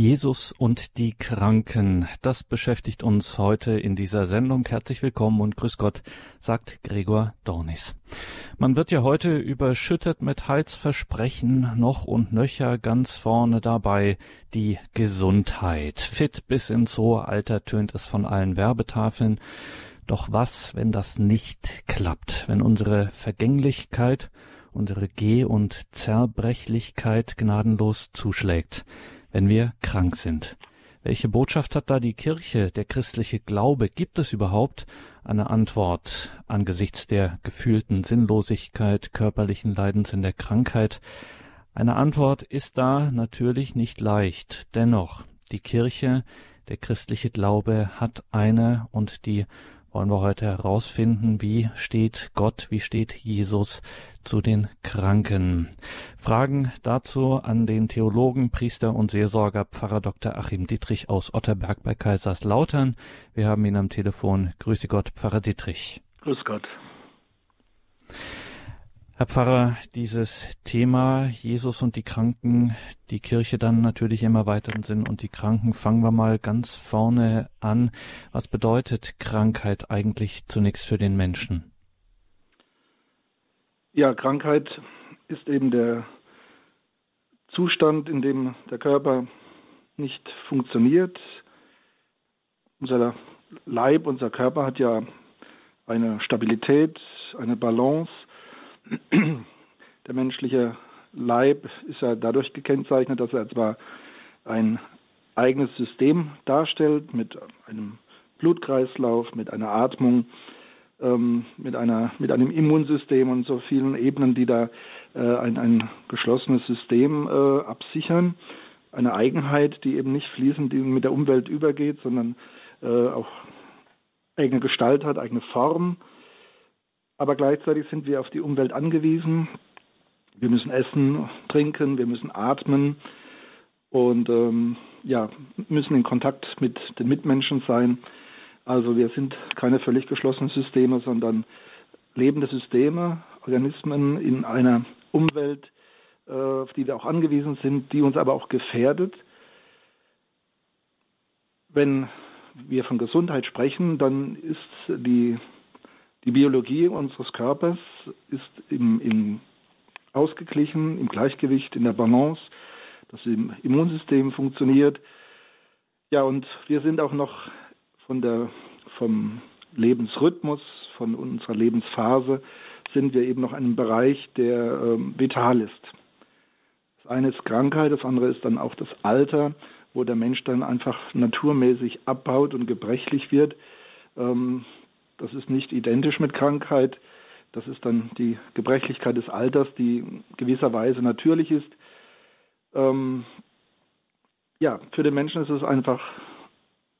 Jesus und die Kranken, das beschäftigt uns heute in dieser Sendung. Herzlich willkommen und grüß Gott, sagt Gregor Dornis. Man wird ja heute überschüttet mit Heilsversprechen, noch und nöcher ganz vorne dabei die Gesundheit. Fit bis ins hohe Alter tönt es von allen Werbetafeln. Doch was, wenn das nicht klappt, wenn unsere Vergänglichkeit, unsere Geh- und Zerbrechlichkeit gnadenlos zuschlägt? Wenn wir krank sind. Welche Botschaft hat da die Kirche, der christliche Glaube? Gibt es überhaupt eine Antwort angesichts der gefühlten Sinnlosigkeit, körperlichen Leidens in der Krankheit? Eine Antwort ist da natürlich nicht leicht. Dennoch, die Kirche, der christliche Glaube hat eine und die wollen wir heute herausfinden, wie steht Gott, wie steht Jesus zu den Kranken. Fragen dazu an den Theologen, Priester und Seelsorger Pfarrer Dr. Achim Dietrich aus Otterberg bei Kaiserslautern. Wir haben ihn am Telefon. Grüße Gott, Pfarrer Dietrich. Grüß Gott. Herr Pfarrer, dieses Thema Jesus und die Kranken, die Kirche dann natürlich im erweiterten Sinn und die Kranken, fangen wir mal ganz vorne an. Was bedeutet Krankheit eigentlich zunächst für den Menschen? Ja, Krankheit ist eben der Zustand, in dem der Körper nicht funktioniert. Unser Leib, unser Körper hat ja eine Stabilität, eine Balance der menschliche Leib ist ja dadurch gekennzeichnet, dass er zwar ein eigenes System darstellt mit einem Blutkreislauf, mit einer Atmung, ähm, mit, einer, mit einem Immunsystem und so vielen Ebenen, die da äh, ein, ein geschlossenes System äh, absichern. Eine Eigenheit, die eben nicht fließend mit der Umwelt übergeht, sondern äh, auch eigene Gestalt hat, eigene Form aber gleichzeitig sind wir auf die Umwelt angewiesen. Wir müssen essen, trinken, wir müssen atmen und ähm, ja, müssen in Kontakt mit den Mitmenschen sein. Also wir sind keine völlig geschlossenen Systeme, sondern lebende Systeme, Organismen in einer Umwelt, äh, auf die wir auch angewiesen sind, die uns aber auch gefährdet. Wenn wir von Gesundheit sprechen, dann ist die die Biologie unseres Körpers ist im, im ausgeglichen, im Gleichgewicht, in der Balance. Das Immunsystem funktioniert. Ja, und wir sind auch noch von der, vom Lebensrhythmus, von unserer Lebensphase, sind wir eben noch in einem Bereich, der ähm, vital ist. Das eine ist Krankheit, das andere ist dann auch das Alter, wo der Mensch dann einfach naturmäßig abbaut und gebrechlich wird. Ähm, das ist nicht identisch mit Krankheit. Das ist dann die Gebrechlichkeit des Alters, die gewisserweise natürlich ist. Ähm, ja, für den Menschen ist es einfach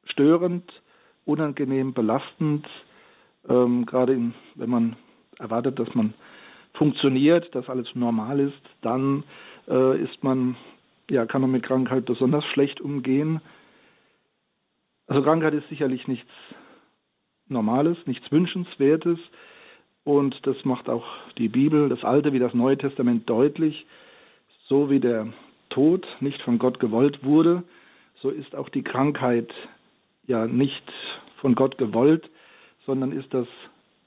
störend, unangenehm, belastend. Ähm, gerade in, wenn man erwartet, dass man funktioniert, dass alles normal ist, dann äh, ist man, ja, kann man mit Krankheit besonders schlecht umgehen. Also Krankheit ist sicherlich nichts Normales, nichts Wünschenswertes. Und das macht auch die Bibel, das Alte wie das Neue Testament deutlich. So wie der Tod nicht von Gott gewollt wurde, so ist auch die Krankheit ja nicht von Gott gewollt, sondern ist das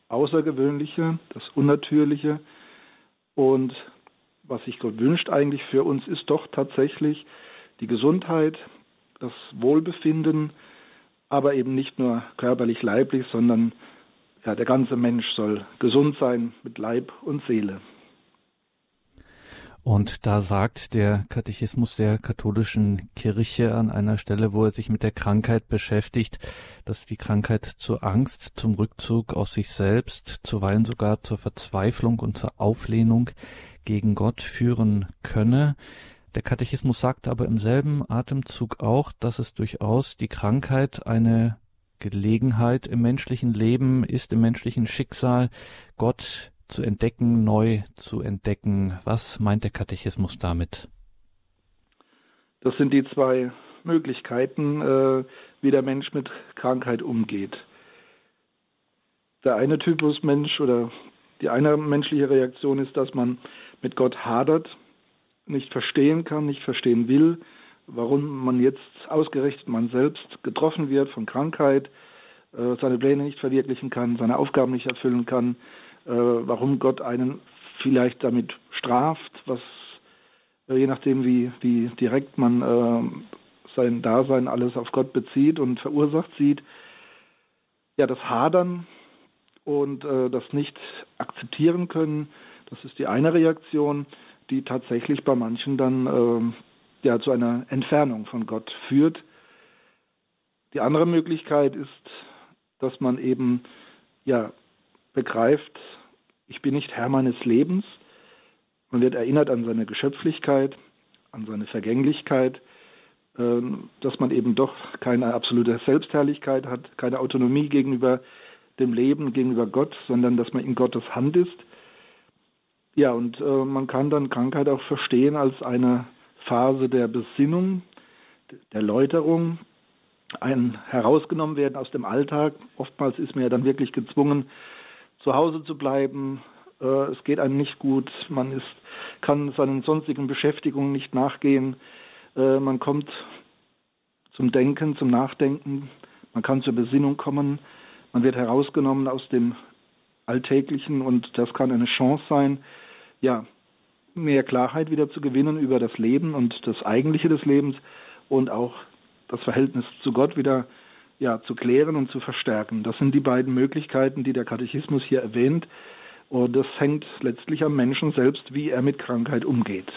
Außergewöhnliche, das Unnatürliche. Und was sich Gott wünscht eigentlich für uns, ist doch tatsächlich die Gesundheit, das Wohlbefinden, aber eben nicht nur körperlich, leiblich, sondern ja, der ganze Mensch soll gesund sein mit Leib und Seele. Und da sagt der Katechismus der katholischen Kirche an einer Stelle, wo er sich mit der Krankheit beschäftigt, dass die Krankheit zur Angst, zum Rückzug aus sich selbst, zuweilen sogar zur Verzweiflung und zur Auflehnung gegen Gott führen könne. Der Katechismus sagt aber im selben Atemzug auch, dass es durchaus die Krankheit eine Gelegenheit im menschlichen Leben ist, im menschlichen Schicksal, Gott zu entdecken, neu zu entdecken. Was meint der Katechismus damit? Das sind die zwei Möglichkeiten, äh, wie der Mensch mit Krankheit umgeht. Der eine Typus Mensch oder die eine menschliche Reaktion ist, dass man mit Gott hadert nicht verstehen kann, nicht verstehen will, warum man jetzt ausgerechnet man selbst getroffen wird von Krankheit, äh, seine Pläne nicht verwirklichen kann, seine Aufgaben nicht erfüllen kann, äh, warum Gott einen vielleicht damit straft, was äh, je nachdem wie, wie direkt man sein Dasein alles auf Gott bezieht und verursacht sieht. Ja, das Hadern und das nicht akzeptieren können, das ist die eine Reaktion, die tatsächlich bei manchen dann äh, ja zu einer Entfernung von Gott führt. Die andere Möglichkeit ist, dass man eben ja begreift, ich bin nicht Herr meines Lebens. Man wird erinnert an seine Geschöpflichkeit, an seine Vergänglichkeit, ähm, dass man eben doch keine absolute Selbstherrlichkeit hat, keine Autonomie gegenüber dem Leben, gegenüber Gott, sondern dass man in Gottes Hand ist. Ja, und äh, man kann dann Krankheit auch verstehen als eine Phase der Besinnung, der Läuterung, ein herausgenommen werden aus dem Alltag. Oftmals ist man ja dann wirklich gezwungen, zu Hause zu bleiben. Äh, es geht einem nicht gut. Man ist, kann seinen sonstigen Beschäftigungen nicht nachgehen. Äh, man kommt zum Denken, zum Nachdenken. Man kann zur Besinnung kommen. Man wird herausgenommen aus dem Alltäglichen und das kann eine Chance sein, ja, mehr Klarheit wieder zu gewinnen über das Leben und das Eigentliche des Lebens und auch das Verhältnis zu Gott wieder ja, zu klären und zu verstärken. Das sind die beiden Möglichkeiten, die der Katechismus hier erwähnt. Und das hängt letztlich am Menschen selbst, wie er mit Krankheit umgeht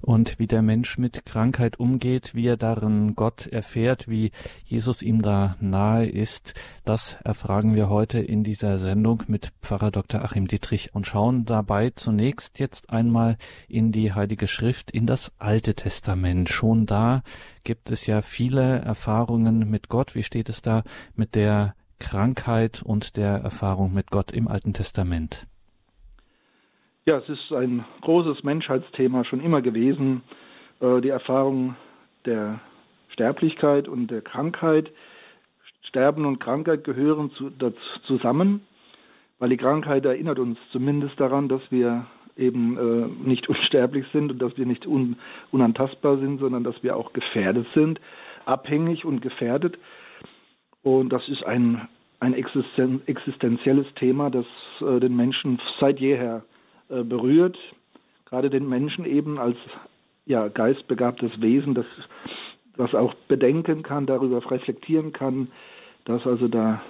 und wie der Mensch mit Krankheit umgeht, wie er darin Gott erfährt, wie Jesus ihm da nahe ist, das erfragen wir heute in dieser Sendung mit Pfarrer Dr. Achim Dietrich und schauen dabei zunächst jetzt einmal in die Heilige Schrift, in das Alte Testament. Schon da gibt es ja viele Erfahrungen mit Gott. Wie steht es da mit der Krankheit und der Erfahrung mit Gott im Alten Testament? Ja, es ist ein großes Menschheitsthema schon immer gewesen, äh, die Erfahrung der Sterblichkeit und der Krankheit. Sterben und Krankheit gehören zu, zusammen, weil die Krankheit erinnert uns zumindest daran, dass wir eben äh, nicht unsterblich sind und dass wir nicht un, unantastbar sind, sondern dass wir auch gefährdet sind, abhängig und gefährdet. Und das ist ein, ein existen, existenzielles Thema, das äh, den Menschen seit jeher berührt, gerade den Menschen eben als ja, geistbegabtes Wesen, das, das auch bedenken kann, darüber reflektieren kann, das also da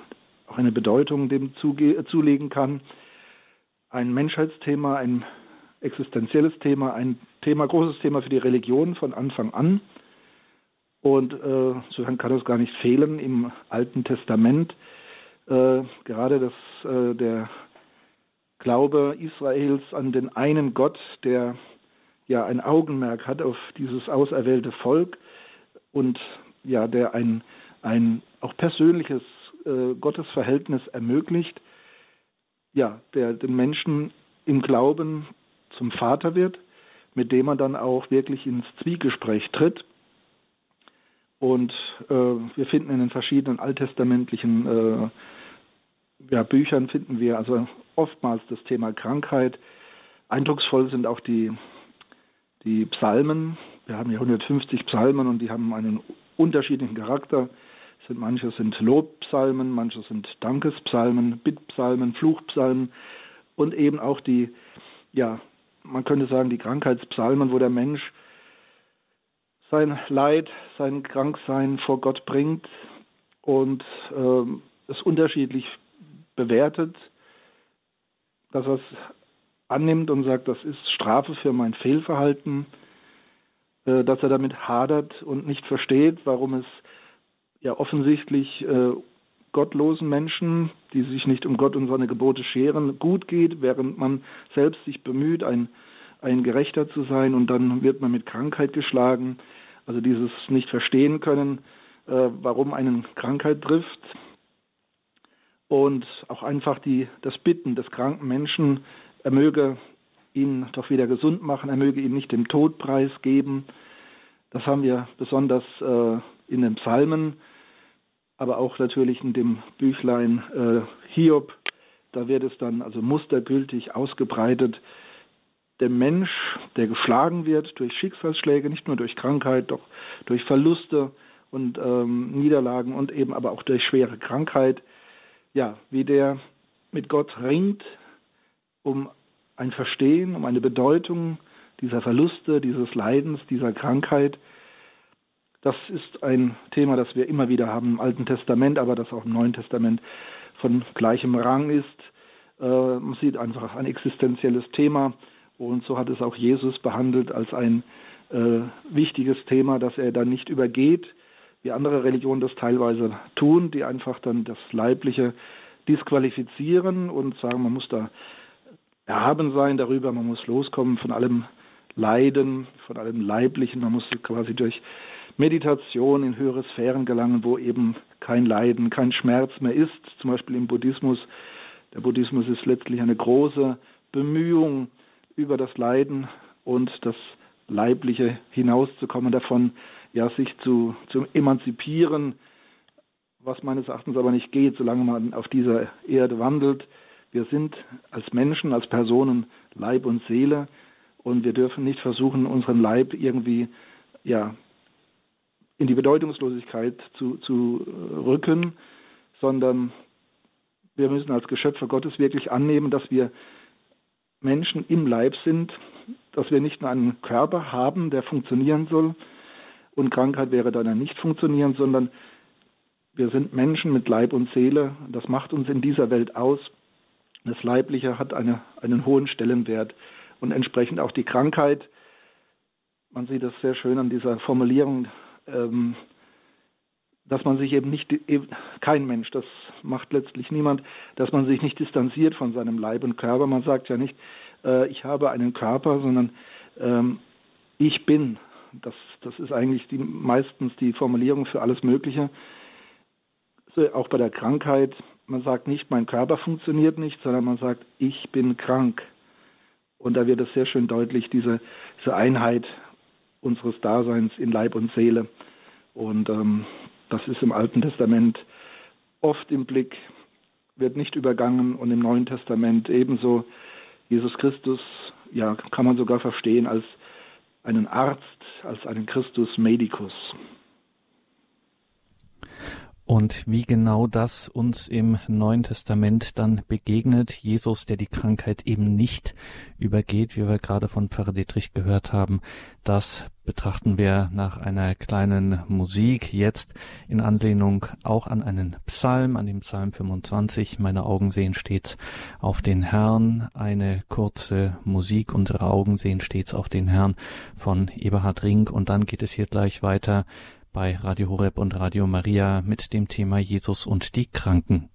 auch eine Bedeutung dem zulegen kann. Ein Menschheitsthema, ein existenzielles Thema, ein Thema, großes Thema für die Religion von Anfang an. Und äh, insofern kann es gar nicht fehlen im Alten Testament. Äh, gerade das, äh, der Glaube Israels an den einen Gott, der ja ein Augenmerk hat auf dieses auserwählte Volk und ja, der ein, ein auch persönliches äh, Gottesverhältnis ermöglicht, ja, der den Menschen im Glauben zum Vater wird, mit dem er dann auch wirklich ins Zwiegespräch tritt. Und äh, wir finden in den verschiedenen alttestamentlichen äh, ja, Büchern finden wir also oftmals das Thema Krankheit. Eindrucksvoll sind auch die, die Psalmen. Wir haben hier 150 Psalmen und die haben einen unterschiedlichen Charakter. Sind, manche sind Lobpsalmen, manche sind Dankespsalmen, Bittpsalmen, Fluchpsalmen und eben auch die, ja, man könnte sagen, die Krankheitspsalmen, wo der Mensch sein Leid, sein Kranksein vor Gott bringt und äh, es unterschiedlich bewertet, dass er es annimmt und sagt, das ist Strafe für mein Fehlverhalten, äh, dass er damit hadert und nicht versteht, warum es ja offensichtlich äh, gottlosen Menschen, die sich nicht um Gott und seine Gebote scheren, gut geht, während man selbst sich bemüht, ein, ein Gerechter zu sein und dann wird man mit Krankheit geschlagen. Also dieses nicht verstehen können, äh, warum einen Krankheit trifft, und auch einfach die, das Bitten des kranken Menschen, er möge ihn doch wieder gesund machen, er möge ihm nicht den Todpreis geben. Das haben wir besonders äh, in den Psalmen, aber auch natürlich in dem Büchlein äh, Hiob. Da wird es dann also mustergültig ausgebreitet, der Mensch, der geschlagen wird durch Schicksalsschläge, nicht nur durch Krankheit, doch durch Verluste und ähm, Niederlagen und eben aber auch durch schwere Krankheit, ja, wie der mit Gott ringt, um ein Verstehen, um eine Bedeutung dieser Verluste, dieses Leidens, dieser Krankheit. Das ist ein Thema, das wir immer wieder haben im Alten Testament, aber das auch im Neuen Testament von gleichem Rang ist. Äh, man sieht einfach ein existenzielles Thema und so hat es auch Jesus behandelt als ein äh, wichtiges Thema, das er dann nicht übergeht, wie andere Religionen das teilweise tun, die einfach dann das Leibliche disqualifizieren und sagen, man muss da erhaben sein darüber, man muss loskommen von allem Leiden, von allem Leiblichen, man muss quasi durch Meditation in höhere Sphären gelangen, wo eben kein Leiden, kein Schmerz mehr ist. Zum Beispiel im Buddhismus. Der Buddhismus ist letztlich eine große Bemühung, über das Leiden und das Leibliche hinauszukommen, davon ja sich zu, zu emanzipieren, was meines Erachtens aber nicht geht, solange man auf dieser Erde wandelt. Wir sind als Menschen, als Personen Leib und Seele und wir dürfen nicht versuchen, unseren Leib irgendwie ja, in die Bedeutungslosigkeit zu, zu rücken, sondern wir müssen als Geschöpfe Gottes wirklich annehmen, dass wir Menschen im Leib sind, dass wir nicht nur einen Körper haben, der funktionieren soll und Krankheit wäre dann nicht funktionieren, sondern wir sind Menschen mit Leib und Seele. Das macht uns in dieser Welt aus. Das Leibliche hat eine, einen hohen Stellenwert und entsprechend auch die Krankheit. Man sieht das sehr schön an dieser Formulierung, ähm, dass man sich eben nicht, kein Mensch, das macht letztlich niemand, dass man sich nicht distanziert von seinem Leib und Körper. Man sagt ja nicht, äh, ich habe einen Körper, sondern ähm, ich bin. Das, das ist eigentlich die, meistens die Formulierung für alles Mögliche. So, auch bei der Krankheit, man sagt nicht, mein Körper funktioniert nicht, sondern man sagt, ich bin krank. Und da wird es sehr schön deutlich, diese, diese Einheit unseres Daseins in Leib und Seele. Und ähm, das ist im Alten Testament oft im Blick, wird nicht übergangen und im Neuen Testament ebenso. Jesus Christus, ja, kann man sogar verstehen als einen Arzt, als einen Christus Medicus. Und wie genau das uns im Neuen Testament dann begegnet, Jesus, der die Krankheit eben nicht übergeht, wie wir gerade von Pfarrer Dietrich gehört haben, das betrachten wir nach einer kleinen Musik jetzt in Anlehnung auch an einen Psalm, an den Psalm 25. Meine Augen sehen stets auf den Herrn. Eine kurze Musik. Unsere Augen sehen stets auf den Herrn von Eberhard Rink. Und dann geht es hier gleich weiter bei Radio Horeb und Radio Maria mit dem Thema Jesus und die Kranken.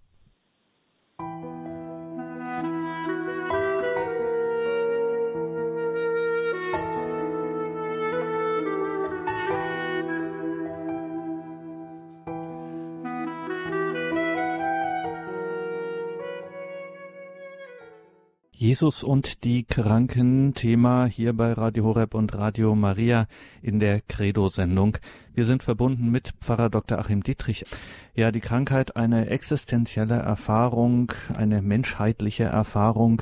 Jesus und die Kranken Thema hier bei Radio Horeb und Radio Maria in der Credo-Sendung. Wir sind verbunden mit Pfarrer Dr. Achim Dietrich. Ja, die Krankheit eine existenzielle Erfahrung, eine menschheitliche Erfahrung,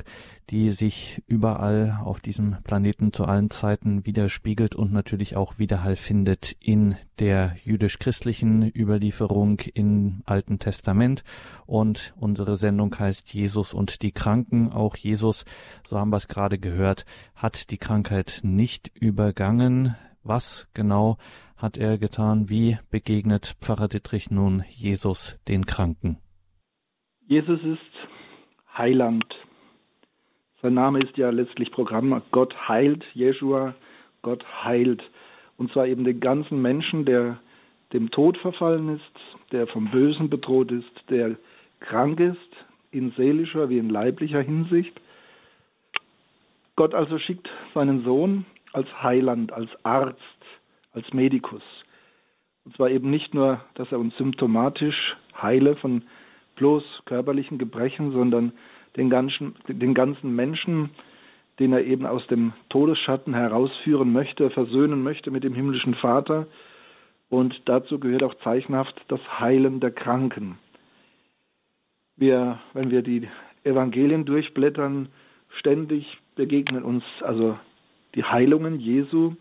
die sich überall auf diesem Planeten zu allen Zeiten widerspiegelt und natürlich auch Widerhall findet in der jüdisch-christlichen Überlieferung im Alten Testament. Und unsere Sendung heißt Jesus und die Kranken. Auch Jesus, so haben wir es gerade gehört, hat die Krankheit nicht übergangen. Was genau hat er getan? Wie begegnet Pfarrer Dittrich nun Jesus den Kranken? Jesus ist Heiland. Sein Name ist ja letztlich Programm. Gott heilt, Jeshua, Gott heilt. Und zwar eben den ganzen Menschen, der dem Tod verfallen ist, der vom Bösen bedroht ist, der krank ist, in seelischer wie in leiblicher Hinsicht. Gott also schickt seinen Sohn als Heiland, als Arzt, als Medikus. Und zwar eben nicht nur, dass er uns symptomatisch heile von bloß körperlichen Gebrechen, sondern den ganzen, den ganzen Menschen, den er eben aus dem Todesschatten herausführen möchte, versöhnen möchte mit dem himmlischen Vater. Und dazu gehört auch zeichenhaft das Heilen der Kranken. Wir, wenn wir die Evangelien durchblättern, ständig begegnen uns also die Heilungen Jesu.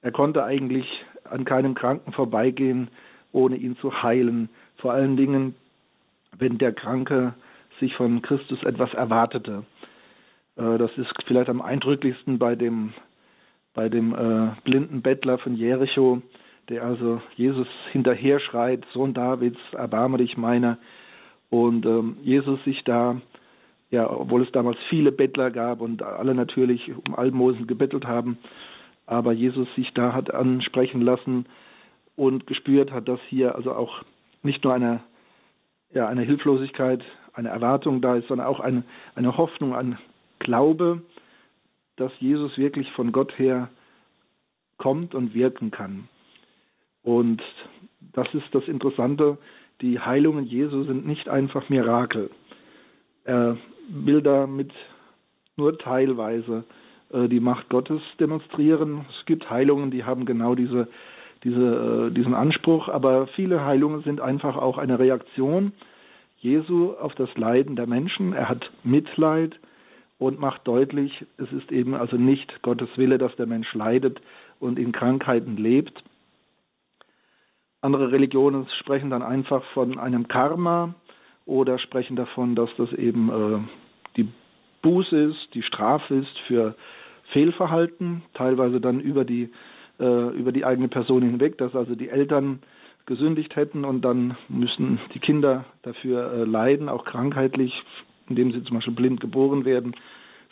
Er konnte eigentlich an keinem Kranken vorbeigehen, ohne ihn zu heilen. Vor allen Dingen, wenn der Kranke sich von Christus etwas erwartete. Äh, das ist vielleicht am eindrücklichsten bei dem, bei dem äh, blinden Bettler von Jericho, der also Jesus hinterher schreit, Sohn Davids, erbarme dich meiner. Und ähm, Jesus sich da, ja, obwohl es damals viele Bettler gab und alle natürlich um Almosen gebettelt haben, aber Jesus sich da hat ansprechen lassen und gespürt hat, dass hier also auch nicht nur eine, ja, eine Hilflosigkeit, eine Erwartung da ist, sondern auch eine, eine Hoffnung, ein Glaube, dass Jesus wirklich von Gott her kommt und wirken kann. Und das ist das Interessante, die Heilungen Jesu sind nicht einfach Mirakel. Er will damit nur teilweise äh, die Macht Gottes demonstrieren. Es gibt Heilungen, die haben genau diese, diese, äh, diesen Anspruch, aber viele Heilungen sind einfach auch eine Reaktion Jesu auf das Leiden der Menschen. Er hat Mitleid und macht deutlich, es ist eben also nicht Gottes Wille, dass der Mensch leidet und in Krankheiten lebt. Andere Religionen sprechen dann einfach von einem Karma oder sprechen davon, dass das eben äh, die Buße ist, die Strafe ist für Fehlverhalten, teilweise dann über die, äh, über die eigene Person hinweg, dass also die Eltern gesündigt hätten und dann müssen die Kinder dafür äh, leiden, auch krankheitlich, indem sie zum Beispiel blind geboren werden.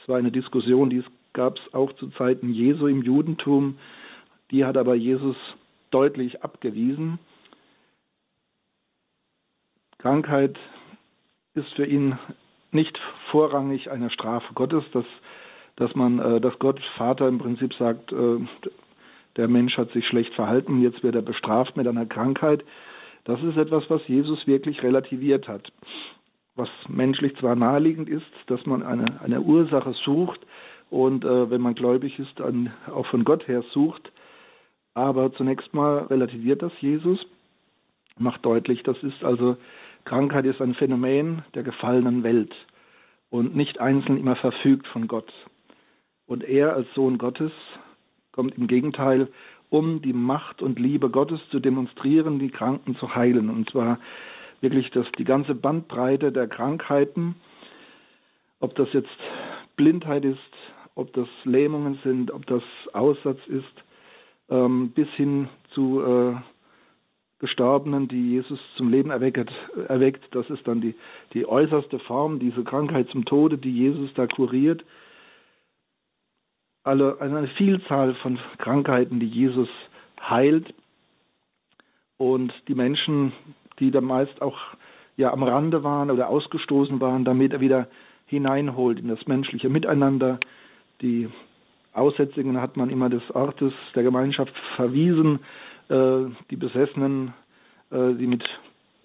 Es war eine Diskussion, die gab es auch zu Zeiten Jesu im Judentum. Die hat aber Jesus deutlich abgewiesen. Krankheit ist für ihn nicht vorrangig eine Strafe Gottes, dass, dass man, äh, dass Gott Vater im Prinzip sagt, äh, der Mensch hat sich schlecht verhalten, jetzt wird er bestraft mit einer Krankheit. Das ist etwas, was Jesus wirklich relativiert hat. Was menschlich zwar naheliegend ist, dass man eine, eine Ursache sucht und äh, wenn man gläubig ist, an, auch von Gott her sucht, aber zunächst mal relativiert das Jesus, macht deutlich, das ist also, Krankheit ist ein Phänomen der gefallenen Welt und nicht einzeln immer verfügt von Gott. Und er als Sohn Gottes kommt im Gegenteil, um die Macht und Liebe Gottes zu demonstrieren, die Kranken zu heilen. Und zwar wirklich das, die ganze Bandbreite der Krankheiten, ob das jetzt Blindheit ist, ob das Lähmungen sind, ob das Aussatz ist, ähm, bis hin zu äh, Gestorbenen, die Jesus zum Leben erweckt, erweckt. Das ist dann die, die äußerste Form, diese Krankheit zum Tode, die Jesus da kuriert alle, eine Vielzahl von Krankheiten, die Jesus heilt. Und die Menschen, die da meist auch ja am Rande waren oder ausgestoßen waren, damit er wieder hineinholt in das menschliche Miteinander. Die Aussätzigen hat man immer des Ortes der Gemeinschaft verwiesen, äh, die Besessenen, äh, die mit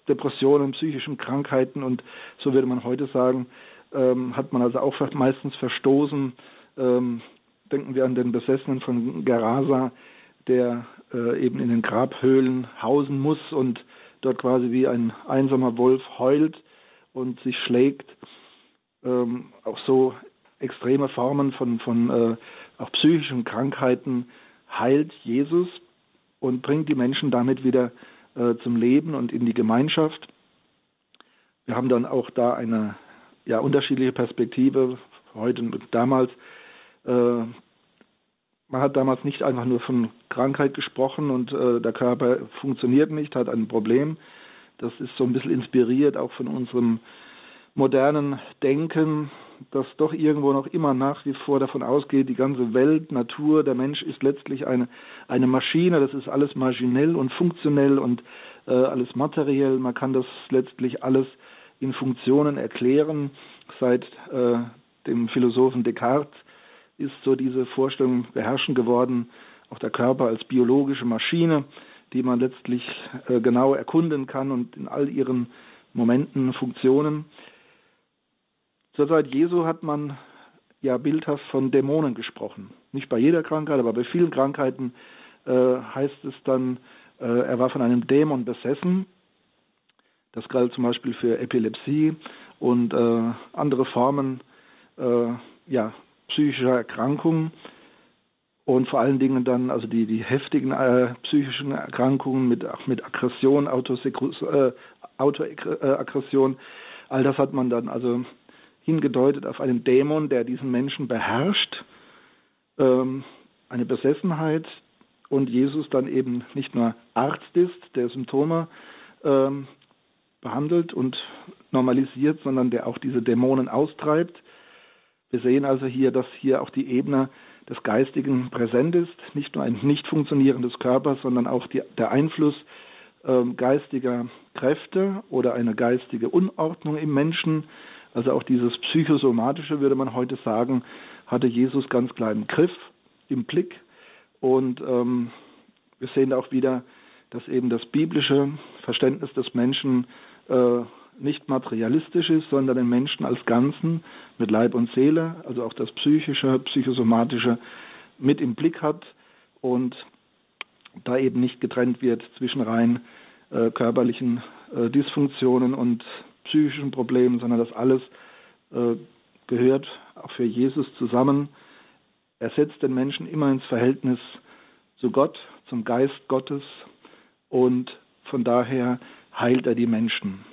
Depressionen, psychischen Krankheiten und so würde man heute sagen, ähm, hat man also auch meistens verstoßen, ähm, Denken wir an den Besessenen von Gerasa, der äh, eben in den Grabhöhlen hausen muss und dort quasi wie ein einsamer Wolf heult und sich schlägt. Ähm, auch so extreme Formen von, von äh, auch psychischen Krankheiten heilt Jesus und bringt die Menschen damit wieder äh, zum Leben und in die Gemeinschaft. Wir haben dann auch da eine ja, unterschiedliche Perspektive, heute und damals. Äh, man hat damals nicht einfach nur von Krankheit gesprochen und äh, der Körper funktioniert nicht, hat ein Problem. Das ist so ein bisschen inspiriert auch von unserem modernen Denken, das doch irgendwo noch immer nach wie vor davon ausgeht, die ganze Welt, Natur, der Mensch ist letztlich eine, eine Maschine, das ist alles maschinell und funktionell und äh, alles materiell. Man kann das letztlich alles in Funktionen erklären. Seit äh, dem Philosophen Descartes ist so diese Vorstellung beherrschend geworden, auch der Körper als biologische Maschine, die man letztlich äh, genau erkunden kann und in all ihren Momenten, Funktionen. Zur Zeit Jesu hat man ja bildhaft von Dämonen gesprochen. Nicht bei jeder Krankheit, aber bei vielen Krankheiten äh, heißt es dann, äh, er war von einem Dämon besessen. Das galt zum Beispiel für Epilepsie und äh, andere Formen äh, ja, psychischer Erkrankungen und vor allen Dingen dann also die, die heftigen äh, psychischen Erkrankungen mit, mit Aggression, äh, Autoaggression, all das hat man dann also hingedeutet auf einen Dämon, der diesen Menschen beherrscht, ähm, eine Besessenheit und Jesus dann eben nicht nur Arzt ist, der Symptome ähm, behandelt und normalisiert, sondern der auch diese Dämonen austreibt. Wir sehen also hier, dass hier auch die Ebene des Geistigen präsent ist, nicht nur ein nicht funktionierendes Körpers, sondern auch die, der Einfluss äh, geistiger Kräfte oder eine geistige Unordnung im Menschen, also auch dieses psychosomatische, würde man heute sagen, hatte Jesus ganz klar im Griff, im Blick. Und ähm, wir sehen auch wieder, dass eben das biblische Verständnis des Menschen äh, nicht materialistisch ist, sondern den Menschen als Ganzen mit Leib und Seele, also auch das psychische, psychosomatische mit im Blick hat und da eben nicht getrennt wird zwischen rein äh, körperlichen äh, Dysfunktionen und psychischen Problemen, sondern das alles äh, gehört auch für Jesus zusammen. Er setzt den Menschen immer ins Verhältnis zu Gott, zum Geist Gottes und von daher heilt er die Menschen.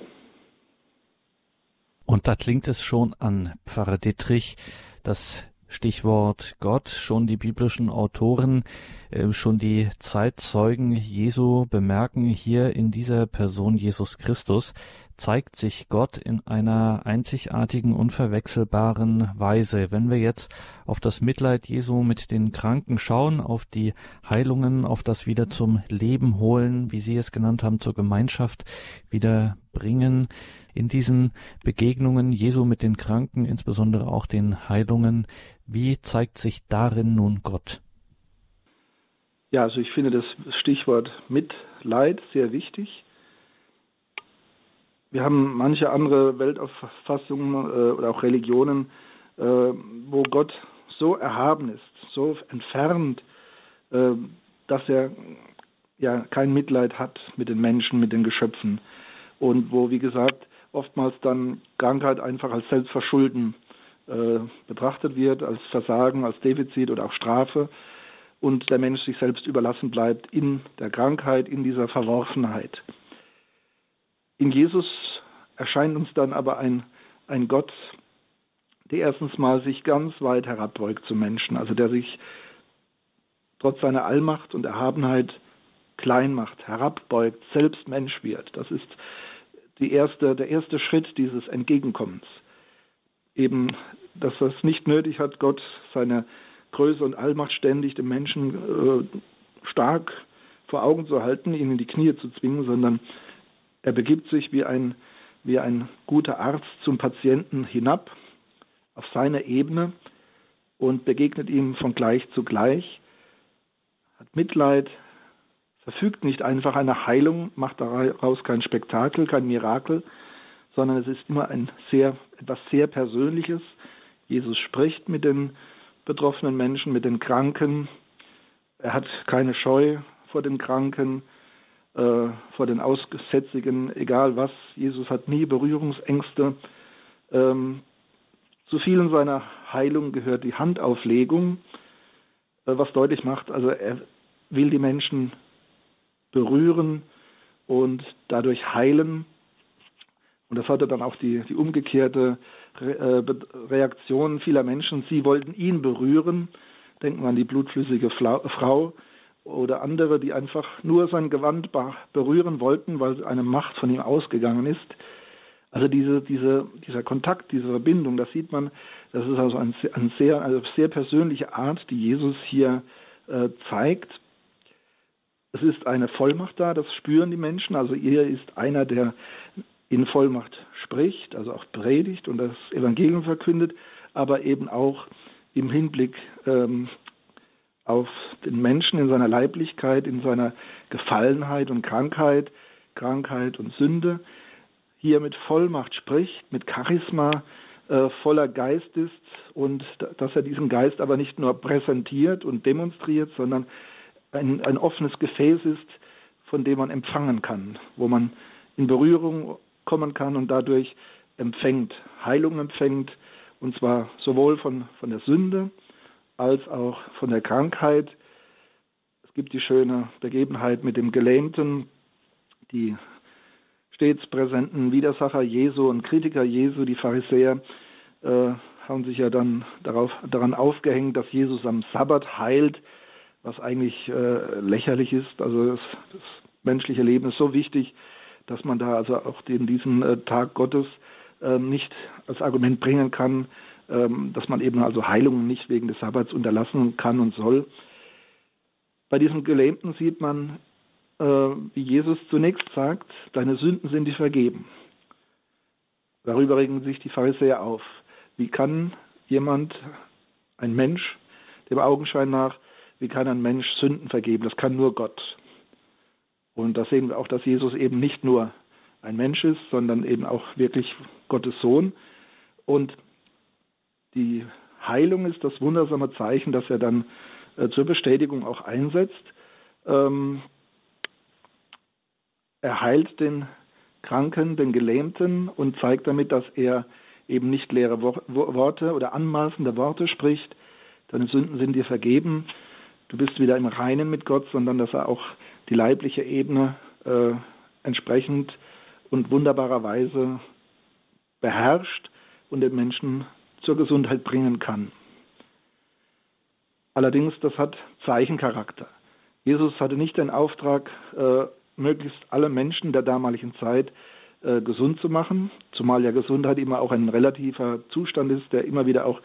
Da klingt es schon an Pfarrer Dittrich, das Stichwort Gott, schon die biblischen Autoren, äh, schon die Zeitzeugen Jesu bemerken hier in dieser Person Jesus Christus, zeigt sich Gott in einer einzigartigen, unverwechselbaren Weise. Wenn wir jetzt auf das Mitleid Jesu mit den Kranken schauen, auf die Heilungen, auf das wieder zum Leben holen, wie Sie es genannt haben, zur Gemeinschaft wieder bringen, in diesen Begegnungen Jesu mit den Kranken, insbesondere auch den Heilungen, wie zeigt sich darin nun Gott? Ja, also ich finde das Stichwort Mitleid sehr wichtig. Wir haben manche andere Weltauffassungen äh, oder auch Religionen, äh, wo Gott so erhaben ist, so entfernt, äh, dass er ja kein Mitleid hat mit den Menschen, mit den Geschöpfen. Und wo, wie gesagt, oftmals dann Krankheit einfach als Selbstverschulden äh, betrachtet wird, als Versagen, als Defizit oder auch Strafe und der Mensch sich selbst überlassen bleibt in der Krankheit, in dieser Verworfenheit. In Jesus erscheint uns dann aber ein, ein Gott, der erstens mal sich ganz weit herabbeugt zum Menschen, also der sich trotz seiner Allmacht und Erhabenheit klein macht, herabbeugt, selbst Mensch wird. Das ist erste, der erste Schritt dieses Entgegenkommens. Eben, dass es nicht nötig hat, Gott seine Größe und Allmacht ständig dem Menschen äh, stark vor Augen zu halten, ihn in die Knie zu zwingen, sondern er begibt sich wie ein, wie ein guter Arzt zum Patienten hinab auf seine Ebene und begegnet ihm von gleich zu gleich, hat Mitleid, verfügt nicht einfach eine Heilung, macht daraus kein Spektakel, kein Mirakel, sondern es ist immer ein sehr, etwas sehr Persönliches. Jesus spricht mit den betroffenen Menschen, mit den Kranken. Er hat keine Scheu vor den Kranken, äh, vor den Aussätzigen, egal was. Jesus hat nie Berührungsängste. Ähm, zu vielen seiner Heilung gehört die Handauflegung, äh, was deutlich macht, also er will die Menschen berühren und dadurch heilen. Und das hatte dann auch die, die umgekehrte Re äh, Reaktion vieler Menschen. Sie wollten ihn berühren. Denken wir an die blutflüssige Frau oder andere, die einfach nur sein Gewand berühren wollten, weil eine Macht von ihm ausgegangen ist. Also diese, diese, dieser Kontakt, diese Verbindung, das sieht man, das ist also eine ein sehr, also sehr persönliche Art, die Jesus hier äh, zeigt. Es ist eine Vollmacht da, das spüren die Menschen. Also er ist einer, der in Vollmacht spricht, also auch predigt und das Evangelium verkündet, aber eben auch im Hinblick ähm, auf den Menschen in seiner Leiblichkeit, in seiner Gefallenheit und Krankheit, Krankheit und Sünde, hier mit Vollmacht spricht, mit Charisma, äh, voller Geist ist und dass er diesen Geist aber nicht nur präsentiert und demonstriert, sondern ein, ein offenes Gefäß ist, von dem man empfangen kann, wo man in Berührung kommen kann und dadurch empfängt, Heilung empfängt Und zwar sowohl von, von der Sünde als auch von der Krankheit. Es gibt die schöne Begebenheit mit dem Gelähmten, die stets präsenten Widersacher Jesu und Kritiker Jesu, die Pharisäer, äh, haben sich ja dann darauf, daran aufgehängt, dass Jesus am Sabbat heilt, was eigentlich äh, lächerlich ist. Also das, das, menschliche Leben ist so wichtig, dass man da also auch den, diesen äh, Tag Gottes äh, nicht als Argument bringen kann, dass man eben also Heilungen nicht wegen des Sabbats unterlassen kann und soll. Bei diesem Gelähmten sieht man, äh, wie Jesus zunächst sagt, deine Sünden sind dir vergeben. Darüber regen sich die Pharisäer auf. Wie kann jemand, ein Mensch, dem Augenschein nach, wie kann ein Mensch Sünden vergeben? Das kann nur Gott. Und da sehen wir auch, dass Jesus eben nicht nur ein Mensch ist, sondern eben auch wirklich Gottes Sohn. Und die Heilung ist das wundersame Zeichen, das er dann äh, zur Bestätigung auch einsetzt. Ähm, er heilt den Kranken, den Gelähmten und zeigt damit, dass er eben nicht leere Worte oder anmaßende Worte spricht. Deine Sünden sind dir vergeben. Du bist wieder im Reinen mit Gott, sondern dass er auch die leibliche Ebene äh, entsprechend und wunderbarerweise beherrscht und den Menschen zur Gesundheit bringen kann. Allerdings, das hat Zeichencharakter. Jesus hatte nicht den Auftrag, äh, möglichst alle Menschen der damaligen Zeit äh, gesund zu machen, zumal ja Gesundheit immer auch ein relativer Zustand ist, der immer wieder auch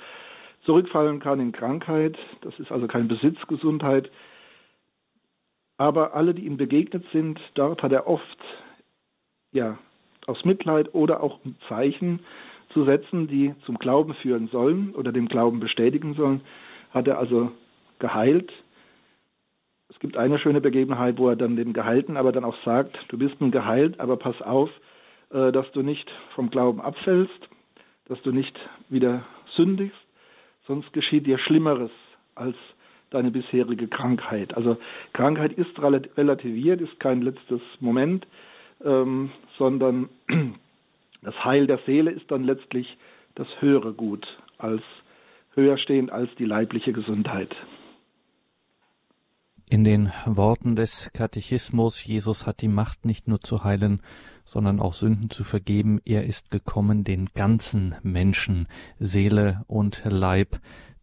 zurückfallen kann in Krankheit. Das ist also keine Besitzgesundheit. Aber alle, die ihm begegnet sind, dort hat er oft ja aus Mitleid oder auch um Zeichen zu setzen, die zum Glauben führen sollen oder dem Glauben bestätigen sollen, hat er also geheilt. Es gibt eine schöne Begebenheit, wo er dann dem Geheilten aber dann auch sagt, du bist nun geheilt, aber pass auf, äh, dass du nicht vom Glauben abfällst, dass du nicht wieder sündigst, sonst geschieht dir Schlimmeres als deine bisherige Krankheit. Also Krankheit ist relativiert, ist kein letztes Moment, ähm, sondern das Heil der Seele ist dann letztlich das höhere Gut als höher stehend als die leibliche Gesundheit. In den Worten des Katechismus, Jesus hat die Macht nicht nur zu heilen, sondern auch Sünden zu vergeben. Er ist gekommen, den ganzen Menschen, Seele und Leib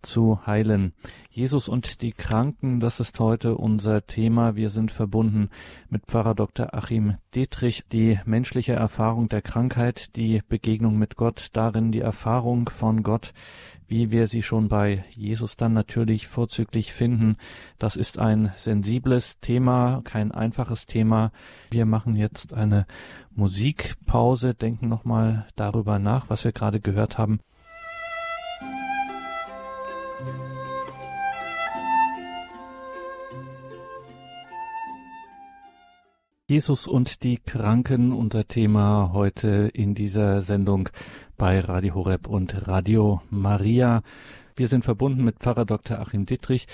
zu heilen. Jesus und die Kranken, das ist heute unser Thema. Wir sind verbunden mit Pfarrer Dr. Achim Dietrich. Die menschliche Erfahrung der Krankheit, die Begegnung mit Gott, darin die Erfahrung von Gott, wie wir sie schon bei Jesus dann natürlich vorzüglich finden. Das ist ein sensibles Thema, kein einfaches Thema. Wir machen jetzt eine Musikpause, denken nochmal darüber nach, was wir gerade gehört haben. Jesus und die Kranken unter Thema heute in dieser Sendung bei Radio Horeb und Radio Maria. Wir sind verbunden mit Pfarrer Dr. Achim Dittrich.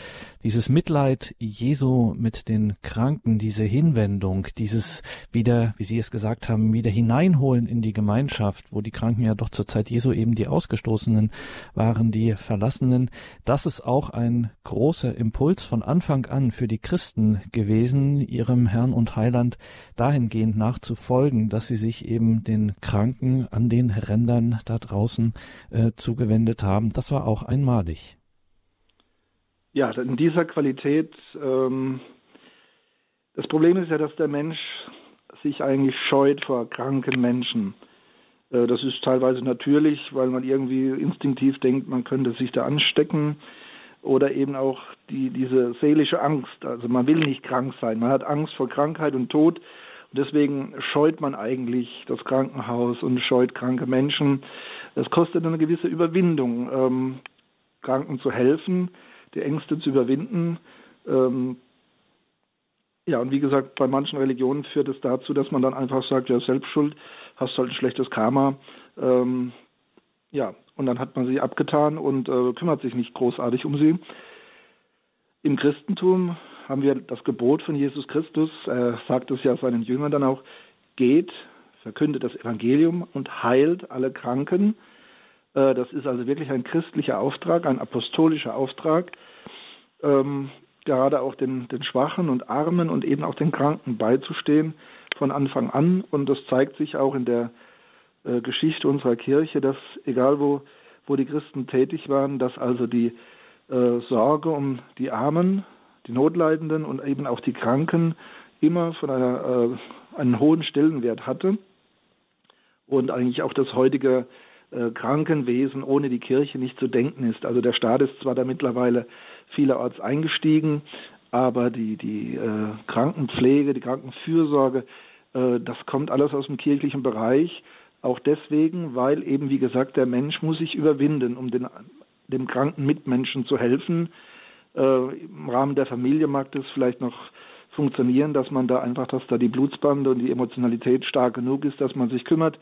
Dieses Mitleid Jesu mit den Kranken, diese Hinwendung, dieses wieder, wie Sie es gesagt haben, wieder hineinholen in die Gemeinschaft, wo die Kranken ja doch zur Zeit Jesu eben die Ausgestoßenen waren, die Verlassenen, das ist auch ein großer Impuls von Anfang an für die Christen gewesen, ihrem Herrn und Heiland dahingehend nachzufolgen, dass sie sich eben den Kranken an den Rändern da draußen äh, zugewendet haben. Das war auch einmal einmalig. Ja, in dieser Qualität. Ähm, das Problem ist ja, dass der Mensch sich eigentlich scheut vor kranken Menschen. Äh, das ist teilweise natürlich, weil man irgendwie instinktiv denkt, man könnte sich da anstecken oder eben auch die, diese seelische Angst. Also man will nicht krank sein, man hat Angst vor Krankheit und Tod und deswegen scheut man eigentlich das Krankenhaus und scheut kranke Menschen. Das kostet eine gewisse Überwindung. Ähm, Kranken zu helfen, die Ängste zu überwinden. Ähm, ja, und wie gesagt, bei manchen Religionen führt es dazu, dass man dann einfach sagt, ja, Selbstschuld, hast halt ein schlechtes Karma. Ähm, ja, und dann hat man sie abgetan und äh, kümmert sich nicht großartig um sie. Im Christentum haben wir das Gebot von Jesus Christus, er sagt es ja seinen Jüngern dann auch, geht, verkündet das Evangelium und heilt alle Kranken das ist also wirklich ein christlicher Auftrag, ein apostolischer Auftrag, ähm, gerade auch den, den Schwachen und Armen und eben auch den Kranken beizustehen von Anfang an. Und das zeigt sich auch in der äh, Geschichte unserer Kirche, dass egal wo, wo die Christen tätig waren, dass also die äh, Sorge um die Armen, die Notleidenden und eben auch die Kranken immer von einer, äh, einen hohen Stellenwert hatte und eigentlich auch das heutige äh, Krankenwesen ohne die Kirche nicht zu denken ist. Also der Staat ist zwar da mittlerweile vielerorts eingestiegen, aber die, die äh, Krankenpflege, die Krankenfürsorge, äh, das kommt alles aus dem kirchlichen Bereich. Auch deswegen, weil eben, wie gesagt, der Mensch muss sich überwinden, um den, dem kranken Mitmenschen zu helfen. Äh, Im Rahmen der Familie mag das vielleicht noch funktionieren, dass man da einfach, dass da die Blutsbande und die Emotionalität stark genug ist, dass man sich kümmert.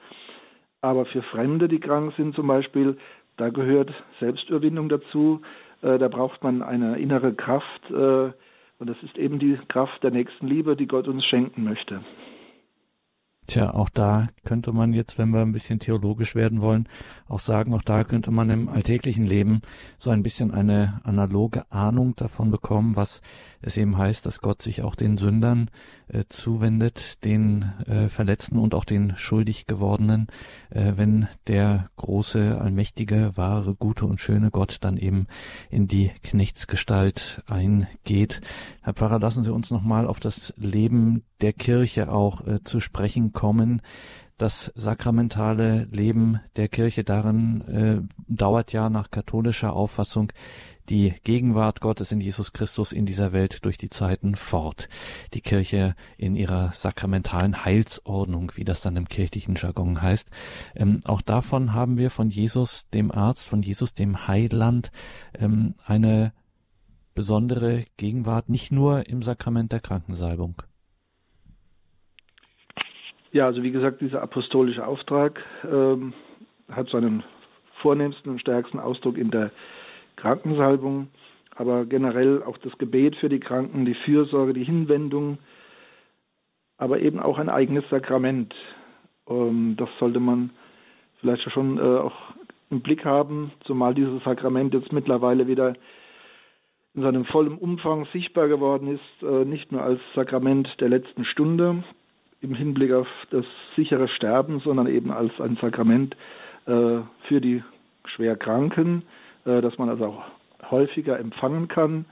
Aber für Fremde, die krank sind zum Beispiel, da gehört Selbstüberwindung dazu. Äh, da braucht man eine innere Kraft. Äh, und das ist eben die Kraft der nächsten Liebe, die Gott uns schenken möchte. Tja, auch da könnte man jetzt, wenn wir ein bisschen theologisch werden wollen, auch sagen, auch da könnte man im alltäglichen Leben so ein bisschen eine analoge Ahnung davon bekommen, was es eben heißt, dass Gott sich auch den Sündern äh, zuwendet, den äh, Verletzten und auch den schuldig gewordenen, äh, wenn der große, allmächtige, wahre, gute und schöne Gott dann eben in die Knechtsgestalt eingeht. Herr Pfarrer, lassen Sie uns nochmal auf das Leben der Kirche auch äh, zu sprechen kommen. Das sakramentale Leben der Kirche darin äh, dauert ja nach katholischer Auffassung die Gegenwart Gottes in Jesus Christus in dieser Welt durch die Zeiten fort. Die Kirche in ihrer sakramentalen Heilsordnung, wie das dann im kirchlichen Jargon heißt. Ähm, auch davon haben wir von Jesus, dem Arzt, von Jesus, dem Heiland, ähm, eine besondere Gegenwart, nicht nur im Sakrament der Krankensalbung. Ja, also wie gesagt, dieser apostolische Auftrag ähm, hat seinen vornehmsten und stärksten Ausdruck in der Krankensalbung, aber generell auch das Gebet für die Kranken, die Fürsorge, die Hinwendung, aber eben auch ein eigenes Sakrament. Ähm, das sollte man vielleicht schon äh, auch im Blick haben, zumal dieses Sakrament jetzt mittlerweile wieder in seinem vollen Umfang sichtbar geworden ist, äh, nicht nur als Sakrament der letzten Stunde im Hinblick auf das sichere Sterben, sondern eben als ein Sakrament äh, für die Schwerkranken, äh, dass man also auch häufiger empfangen kann.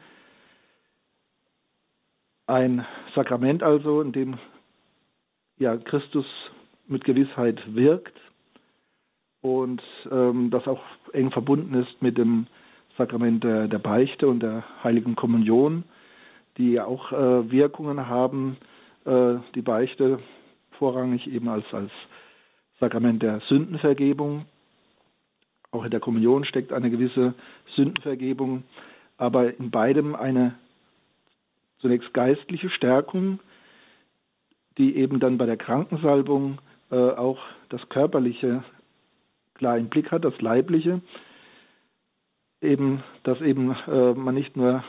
Ein Sakrament also, in dem ja, Christus mit Gewissheit wirkt und ähm, das auch eng verbunden ist mit dem Sakrament der, der Beichte und der Heiligen Kommunion, die ja auch äh, Wirkungen haben, äh, die Beichte vorrangig eben als, als Sakrament der Sündenvergebung auch in der Kommunion steckt eine gewisse Sündenvergebung, aber in beidem eine zunächst geistliche Stärkung, die eben dann bei der Krankensalbung äh, auch das Körperliche klar im Blick hat, das Leibliche, eben, dass eben äh, man nicht nur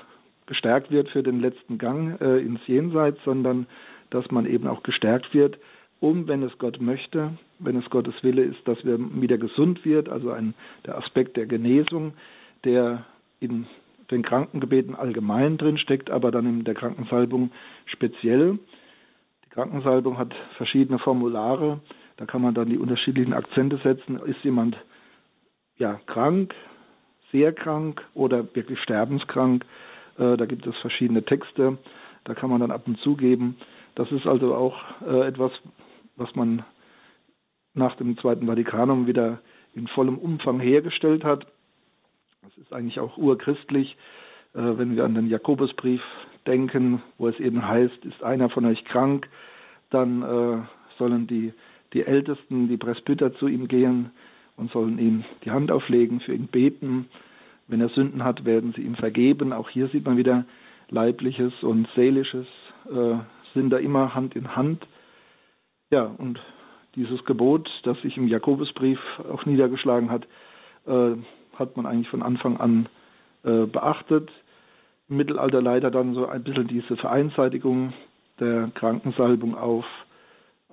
gestärkt wird für den letzten Gang äh, ins Jenseits, sondern dass man eben auch gestärkt wird um, wenn es Gott möchte, wenn es Gottes Wille ist, dass wir wieder gesund wird, also ein, der Aspekt der Genesung, der in den Krankengebeten allgemein drin steckt, aber dann in der Krankensalbung speziell. Die Krankensalbung hat verschiedene Formulare, da kann man dann die unterschiedlichen Akzente setzen. Ist jemand ja krank, sehr krank oder wirklich sterbenskrank? Äh, da gibt es verschiedene Texte, da kann man dann ab und zu geben. Das ist also auch äh, etwas, was man nach dem Zweiten Vatikanum wieder in vollem Umfang hergestellt hat. Das ist eigentlich auch urchristlich, äh, wenn wir an den Jakobusbrief denken, wo es eben heißt, ist einer von euch krank, dann äh, sollen die, die Ältesten, die Presbyter zu ihm gehen und sollen ihm die Hand auflegen, für ihn beten. Wenn er Sünden hat, werden sie ihm vergeben. Auch hier sieht man wieder leibliches und seelisches äh, sind da immer Hand in Hand. Ja, und dieses Gebot, das sich im Jakobusbrief auch niedergeschlagen hat, äh, hat man eigentlich von Anfang an äh, beachtet. Im Mittelalter leider dann so ein bisschen diese Vereinseitigung der Krankensalbung auf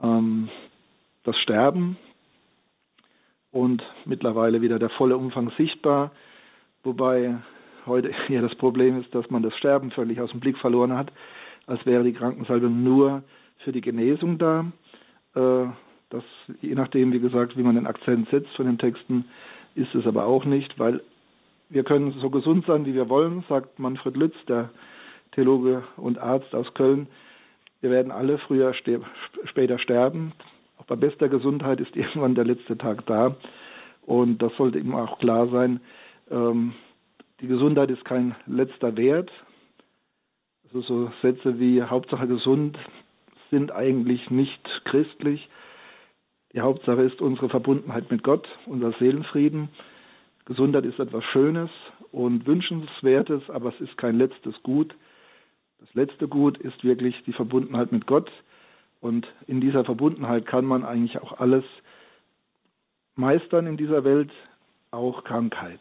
ähm, das Sterben. und mittlerweile wieder der volle Umfang sichtbar, wobei heute ja das Problem ist, dass man das Sterben völlig aus dem Blick verloren hat, als wäre die Krankensalbung nur für die Genesung da. Äh, das, je nachdem, wie gesagt, wie man den Akzent setzt von den Texten, ist es aber auch nicht, weil wir können so gesund sein, wie wir wollen, sagt Manfred Lütz, der Theologe und Arzt aus Köln. Wir werden alle früher, später sterben. Auch bei bester Gesundheit ist irgendwann der letzte Tag da. Und das sollte ihm auch klar sein. Ähm, die Gesundheit ist kein letzter Wert. Also so Sätze wie Hauptsache gesund sind eigentlich nicht christlich. Die Hauptsache ist unsere Verbundenheit mit Gott, unser Seelenfrieden. Gesundheit ist etwas Schönes und Wünschenswertes, aber es ist kein letztes Gut. Das letzte Gut ist wirklich die Verbundenheit mit Gott. Und in dieser Verbundenheit kann man eigentlich auch alles meistern in dieser Welt, auch Krankheit.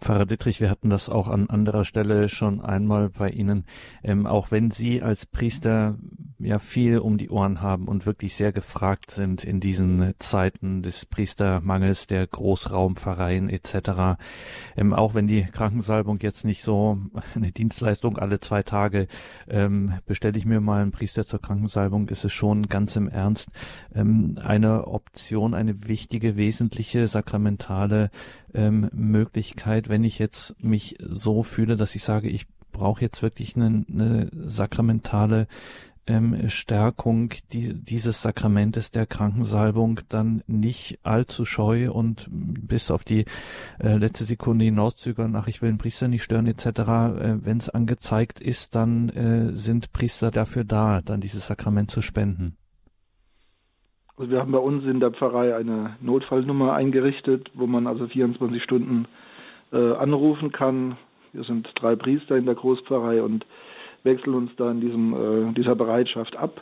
Pfarrer Dittrich, wir hatten das auch an anderer Stelle schon einmal bei Ihnen. Ähm, auch wenn Sie als Priester ja viel um die Ohren haben und wirklich sehr gefragt sind in diesen Zeiten des Priestermangels, der Großraumpfarreien etc. Ähm, auch wenn die Krankensalbung jetzt nicht so eine Dienstleistung alle zwei Tage ähm, bestelle ich mir mal einen Priester zur Krankensalbung, ist es schon ganz im Ernst ähm, eine Option, eine wichtige, wesentliche sakramentale ähm, Möglichkeit, wenn ich jetzt mich so fühle, dass ich sage, ich brauche jetzt wirklich eine, eine sakramentale ähm, Stärkung die, dieses Sakramentes der Krankensalbung dann nicht allzu scheu und bis auf die äh, letzte Sekunde hinauszögern, ach, ich will den Priester nicht stören etc. Äh, Wenn es angezeigt ist, dann äh, sind Priester dafür da, dann dieses Sakrament zu spenden. Also wir haben bei uns in der Pfarrei eine Notfallnummer eingerichtet, wo man also 24 Stunden äh, anrufen kann. Wir sind drei Priester in der Großpfarrei und wechseln uns da in diesem, äh, dieser Bereitschaft ab.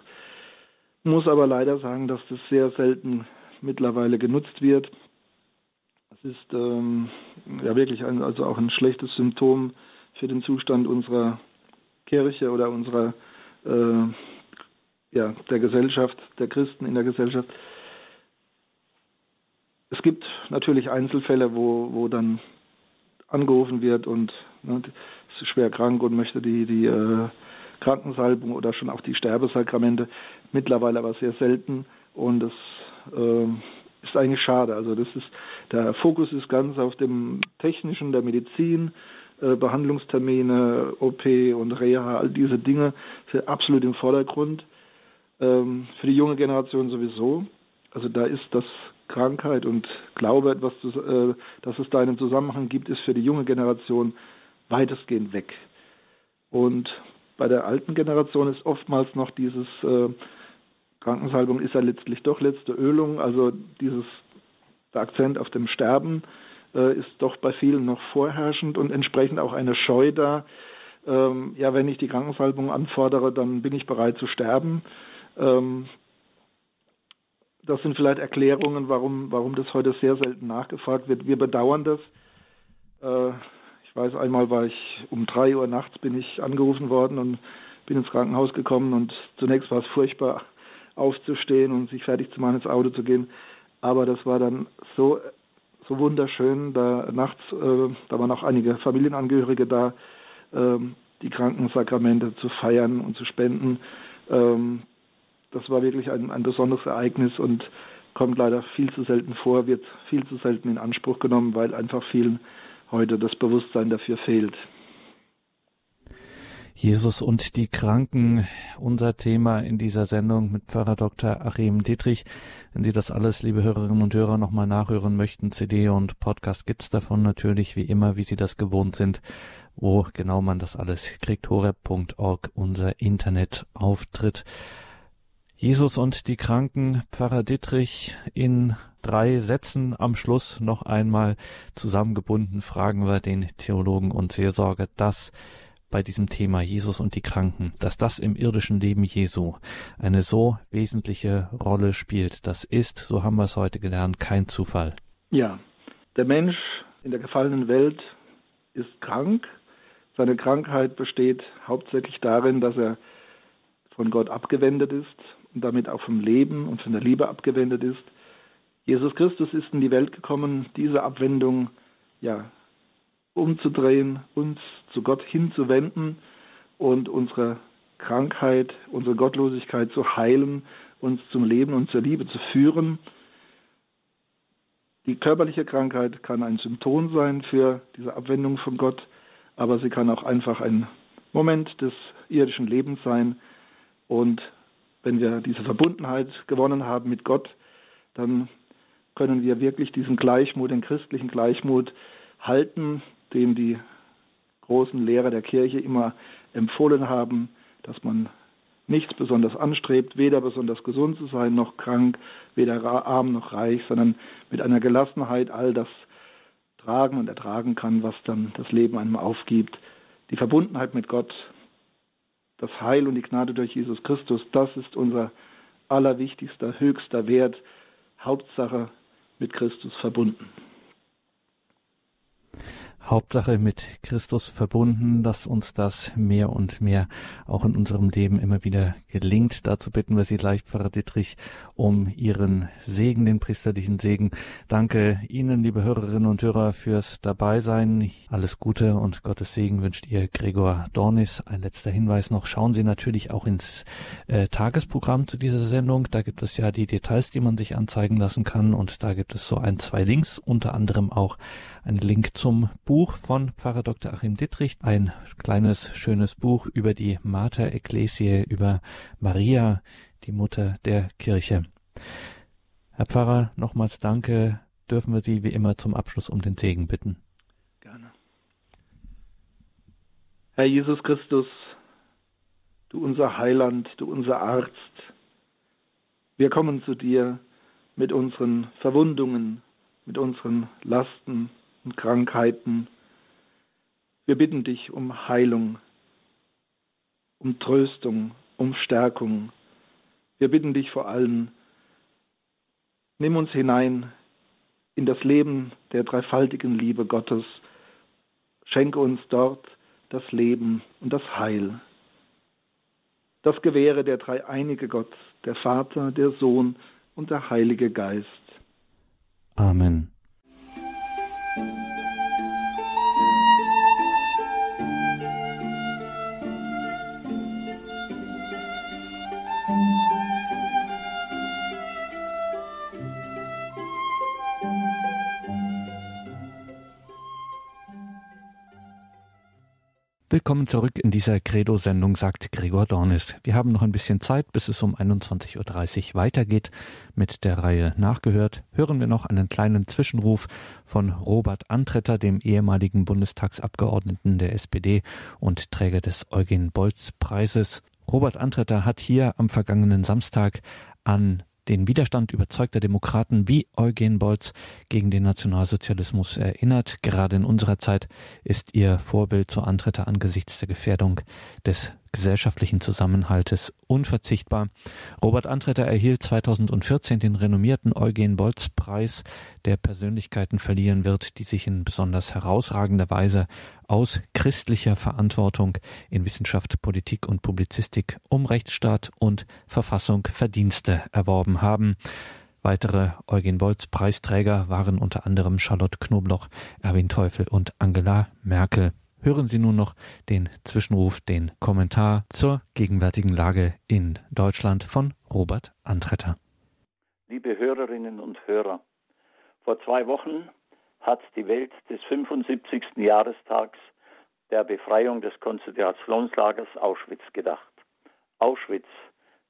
Muss aber leider sagen, dass das sehr selten mittlerweile genutzt wird. Es ist ähm, ja wirklich ein, also auch ein schlechtes Symptom für den Zustand unserer Kirche oder unserer äh, ja, der Gesellschaft, der Christen in der Gesellschaft. Es gibt natürlich Einzelfälle, wo, wo dann angerufen wird und ne, ist schwer krank und möchte die, die äh, Krankensalbung oder schon auch die Sterbesakramente, mittlerweile aber sehr selten und das äh, ist eigentlich schade. Also das ist, der Fokus ist ganz auf dem Technischen, der Medizin, äh, Behandlungstermine, OP und Reha, all diese Dinge sind absolut im Vordergrund ähm, für die junge Generation sowieso. Also da ist das Krankheit und Glaube etwas, zu, äh, dass es da einen Zusammenhang gibt, ist für die junge Generation weitestgehend weg. Und bei der alten Generation ist oftmals noch dieses äh, Krankensalbung ist ja letztlich doch letzte Ölung, also dieses der Akzent auf dem Sterben äh, ist doch bei vielen noch vorherrschend und entsprechend auch eine Scheu da. Ähm, ja, wenn ich die Krankensalbung anfordere, dann bin ich bereit zu sterben. Ähm, das sind vielleicht Erklärungen, warum, warum das heute sehr selten nachgefragt wird. Wir bedauern das. Äh, ich weiß, einmal war ich um drei Uhr nachts bin ich angerufen worden und bin ins Krankenhaus gekommen und zunächst war es furchtbar aufzustehen und sich fertig zu machen, ins Auto zu gehen. Aber das war dann so, so wunderschön, da nachts, äh, da waren auch einige Familienangehörige da, äh, die Krankensakramente zu feiern und zu spenden. Ähm, das war wirklich ein, ein besonderes Ereignis und kommt leider viel zu selten vor, wird viel zu selten in Anspruch genommen, weil einfach vielen heute das Bewusstsein dafür fehlt. Jesus und die Kranken, unser Thema in dieser Sendung mit Pfarrer Dr. Achim Dietrich. Wenn Sie das alles, liebe Hörerinnen und Hörer, nochmal nachhören möchten, CD und Podcast gibt's davon natürlich wie immer, wie Sie das gewohnt sind. Wo genau man das alles kriegt, horeb.org, unser Internetauftritt. Jesus und die Kranken, Pfarrer Dittrich, in drei Sätzen am Schluss noch einmal zusammengebunden fragen wir den Theologen und Seelsorger, dass bei diesem Thema Jesus und die Kranken, dass das im irdischen Leben Jesu eine so wesentliche Rolle spielt. Das ist, so haben wir es heute gelernt, kein Zufall. Ja, der Mensch in der gefallenen Welt ist krank. Seine Krankheit besteht hauptsächlich darin, dass er von Gott abgewendet ist und damit auch vom Leben und von der Liebe abgewendet ist. Jesus Christus ist in die Welt gekommen, diese Abwendung ja umzudrehen, uns zu Gott hinzuwenden und unsere Krankheit, unsere Gottlosigkeit zu heilen, uns zum Leben und zur Liebe zu führen. Die körperliche Krankheit kann ein Symptom sein für diese Abwendung von Gott, aber sie kann auch einfach ein Moment des irdischen Lebens sein. Und wenn wir diese Verbundenheit gewonnen haben mit Gott, dann können wir wirklich diesen Gleichmut, den christlichen Gleichmut halten, den die großen Lehrer der Kirche immer empfohlen haben, dass man nichts besonders anstrebt, weder besonders gesund zu sein noch krank, weder arm noch reich, sondern mit einer Gelassenheit all das tragen und ertragen kann, was dann das Leben einem aufgibt. Die Verbundenheit mit Gott, das Heil und die Gnade durch Jesus Christus, das ist unser allerwichtigster, höchster Wert. Hauptsache, mit Christus verbunden. Hauptsache mit Christus verbunden, dass uns das mehr und mehr auch in unserem Leben immer wieder gelingt. Dazu bitten wir Sie gleich, Pfarrer Dietrich, um Ihren Segen, den priesterlichen Segen. Danke Ihnen, liebe Hörerinnen und Hörer, fürs Dabeisein. Alles Gute und Gottes Segen wünscht Ihr Gregor Dornis. Ein letzter Hinweis noch. Schauen Sie natürlich auch ins äh, Tagesprogramm zu dieser Sendung. Da gibt es ja die Details, die man sich anzeigen lassen kann. Und da gibt es so ein, zwei Links, unter anderem auch ein Link zum Buch von Pfarrer Dr. Achim Dittrich, ein kleines, schönes Buch über die Mater Ecclesiae, über Maria, die Mutter der Kirche. Herr Pfarrer, nochmals danke. Dürfen wir Sie wie immer zum Abschluss um den Segen bitten? Gerne. Herr Jesus Christus, du unser Heiland, du unser Arzt, wir kommen zu dir mit unseren Verwundungen, mit unseren Lasten, und Krankheiten. Wir bitten dich um Heilung, um Tröstung, um Stärkung. Wir bitten dich vor allem, nimm uns hinein in das Leben der dreifaltigen Liebe Gottes. Schenke uns dort das Leben und das Heil. Das gewähre der dreieinige Gott, der Vater, der Sohn und der Heilige Geist. Amen. Thank you. Willkommen zurück in dieser Credo-Sendung, sagt Gregor Dornis. Wir haben noch ein bisschen Zeit, bis es um 21.30 Uhr weitergeht mit der Reihe Nachgehört. Hören wir noch einen kleinen Zwischenruf von Robert Antretter, dem ehemaligen Bundestagsabgeordneten der SPD und Träger des Eugen Bolz Preises. Robert Antretter hat hier am vergangenen Samstag an den Widerstand überzeugter Demokraten wie Eugen Bolz gegen den Nationalsozialismus erinnert. Gerade in unserer Zeit ist ihr Vorbild zur Antritte angesichts der Gefährdung des gesellschaftlichen Zusammenhaltes unverzichtbar. Robert Antretter erhielt 2014 den renommierten Eugen Bolz Preis, der Persönlichkeiten verliehen wird, die sich in besonders herausragender Weise aus christlicher Verantwortung in Wissenschaft, Politik und Publizistik um Rechtsstaat und Verfassung Verdienste erworben haben. Weitere Eugen Bolz Preisträger waren unter anderem Charlotte Knobloch, Erwin Teufel und Angela Merkel. Hören Sie nun noch den Zwischenruf, den Kommentar zur gegenwärtigen Lage in Deutschland von Robert Antretter. Liebe Hörerinnen und Hörer, vor zwei Wochen hat die Welt des 75. Jahrestags der Befreiung des Konzentrationslagers Auschwitz gedacht. Auschwitz,